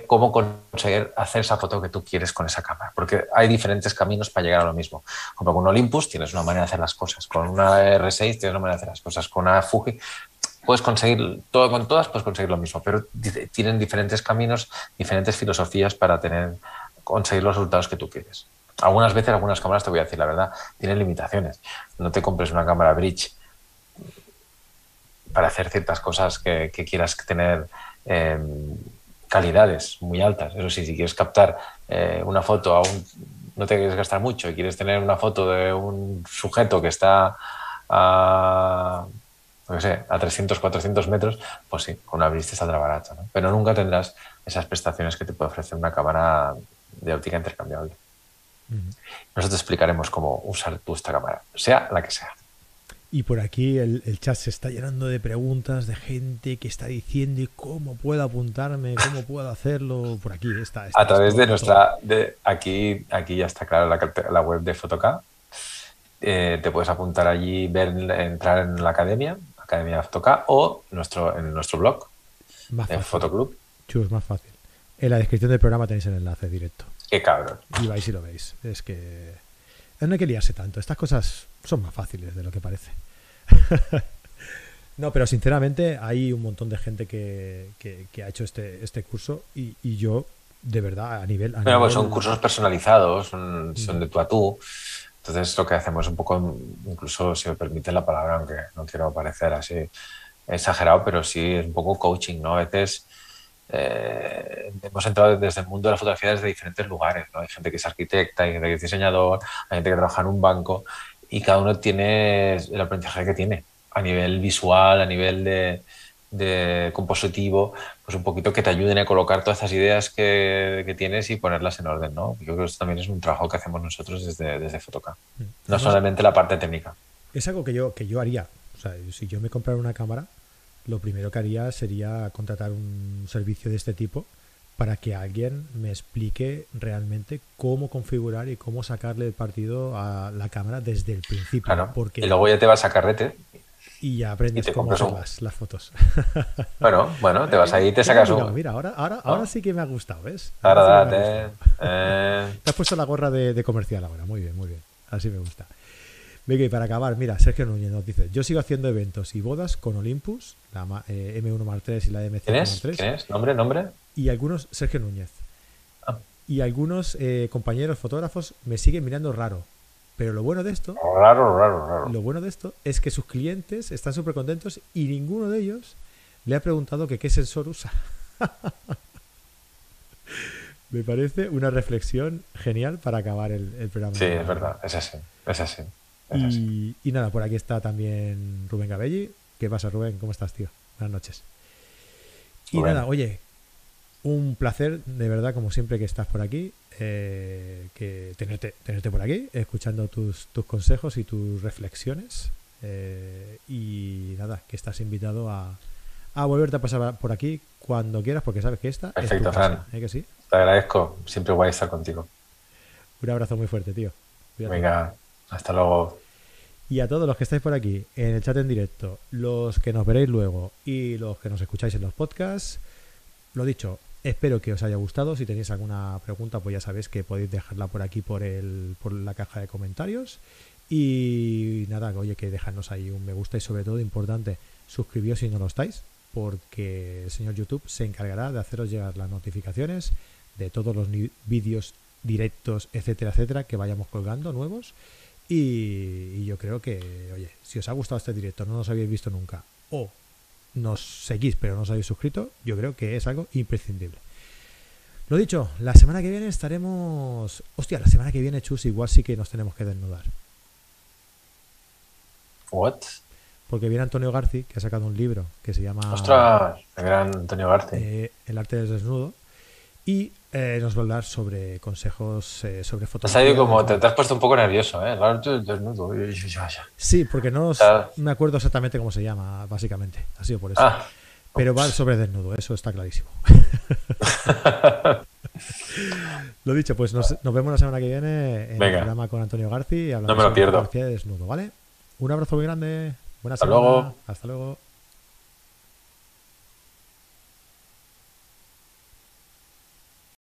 cómo conseguir hacer esa foto que tú quieres con esa cámara. Porque hay diferentes caminos para llegar a lo mismo. Como con un Olympus tienes una manera de hacer las cosas, con una R6 tienes una manera de hacer las cosas, con una Fuji puedes conseguir, todo con todas puedes conseguir lo mismo, pero tienen diferentes caminos, diferentes filosofías para tener, conseguir los resultados que tú quieres. Algunas veces, algunas cámaras, te voy a decir la verdad, tienen limitaciones. No te compres una cámara bridge para hacer ciertas cosas que, quieras tener eh, calidades muy altas. Eso sí, si quieres captar eh, una foto a un, no te quieres gastar mucho y quieres tener una foto de un sujeto que está a, no sé, a 300, 400 metros, pues sí, con una briste saldrá barato. Pero nunca tendrás esas prestaciones que te puede ofrecer una cámara de óptica intercambiable. Nosotros te explicaremos cómo usar tu esta cámara, sea la que sea. Y por aquí el, chat se está llenando de preguntas de gente que está diciendo cómo puedo apuntarme, cómo puedo hacerlo. Por aquí está. a través de nuestra. De, aquí, aquí ya está clara la, web de Fotoca. Eh, te puedes apuntar allí, ver, entrar en la academia, Academia Fotoca, o nuestro, en nuestro blog, en Fotoclub. Chus, más fácil. En la descripción del programa tenéis el enlace directo. Qué cabrón. Y vais y lo veis. Es que no hay que liarse tanto. Estas cosas son más fáciles de lo que parece. (laughs) no, pero sinceramente hay un montón de gente que, ha hecho este, este curso y, yo, de verdad, a nivel... Pues son cursos personalizados, son, mm. de tú a tú. Entonces lo que hacemos es un poco, incluso si me permite la palabra, aunque no quiero parecer así exagerado, pero sí es un poco coaching, ¿no? A veces eh, hemos entrado desde el mundo de la fotografía desde diferentes lugares. ¿no? Hay gente que es arquitecta, hay gente que es diseñador, hay gente que trabaja en un banco y cada uno tiene el aprendizaje que tiene a nivel visual, a nivel de, de compositivo, pues un poquito que te ayuden a colocar todas estas ideas que, que, tienes y ponerlas en orden, ¿no? Yo creo que eso también es un trabajo que hacemos nosotros desde, desde Fotoca, mm. no solamente la parte técnica. Es algo que yo, que yo haría. O sea, si yo me comprara una cámara, lo primero que haría sería contratar un servicio de este tipo para que alguien me explique realmente cómo configurar y cómo sacarle el partido a la cámara desde el principio. Claro. Porque... Y luego ya te vas a carrete y ya aprendes cómo hacer las, fotos. (laughs) Bueno, bueno, te vas ahí y te sacas un. Mira, ahora, ahora, ahora sí que me ha gustado, ¿ves? Ahora eh. (laughs) Te has puesto la gorra de, comercial ahora, muy bien, muy bien. Así me gusta. Venga, y para acabar, mira, Sergio Núñez nos dice: Yo sigo haciendo eventos y bodas con Olympus, la M1 Mark 3 y la MC ¿Quién es? ¿Quién es? ¿Nombre? ¿Nombre? Y algunos, Sergio Núñez. Ah. Y algunos eh, compañeros fotógrafos me siguen mirando raro. Pero lo bueno de esto. Raro, raro, raro. Lo bueno de esto es que sus clientes están súper contentos y ninguno de ellos le ha preguntado que qué sensor usa. (laughs) Me parece una reflexión genial para acabar el, programa. Sí, es verdad, es así. Es así. Y, y, nada, por aquí está también Rubén Gabelli. ¿Qué pasa, Rubén? ¿Cómo estás, tío? Buenas noches. Y nada, oye, un placer, de verdad, como siempre que estás por aquí, eh, que tenerte, tenerte por aquí, escuchando tus, tus consejos y tus reflexiones. Eh, y nada, que estás invitado a, a volverte a pasar por aquí cuando quieras, porque sabes que esta Perfecto, es Fran. ¿eh? que sí? Te agradezco, siempre voy a estar contigo. Un abrazo muy fuerte, tío. Venga, hasta luego. Y a todos los que estáis por aquí en el chat en directo, los que nos veréis luego y los que nos escucháis en los podcasts, lo dicho, Espero que os haya gustado. Si tenéis alguna pregunta, pues ya sabéis que podéis dejarla por aquí por, el, por la caja de comentarios. Y nada, oye, que dejadnos ahí un me gusta y sobre todo, importante, suscribíos si no lo estáis, porque el señor YouTube se encargará de haceros llegar las notificaciones de todos los vídeos directos, etcétera, etcétera, que vayamos colgando nuevos. Y, y, yo creo que, oye, si os ha gustado este directo, no nos habéis visto nunca, o nos seguís pero no os habéis suscrito, yo creo que es algo imprescindible. Lo dicho, la semana que viene estaremos... Hostia, la semana que viene, Chus, igual sí que nos tenemos que desnudar. ¿What? Porque viene Antonio Garci, que ha sacado un libro que se llama... ¡Ostras! El gran Antonio Garci. Eh, el arte del desnudo. Y eh, nos va a hablar sobre consejos eh, sobre fotografía. como, te, has puesto un poco nervioso, ¿eh? Sí, porque no me acuerdo exactamente cómo se llama, básicamente. Ha sido por eso. Ah. Pero va sobre desnudo, eso está clarísimo. (laughs) lo dicho, pues nos, vemos la semana que viene en el programa con Antonio García y hablando no me lo pierdo. de desnudo, ¿vale? Un abrazo muy grande. Buenas Hasta luego. Hasta luego.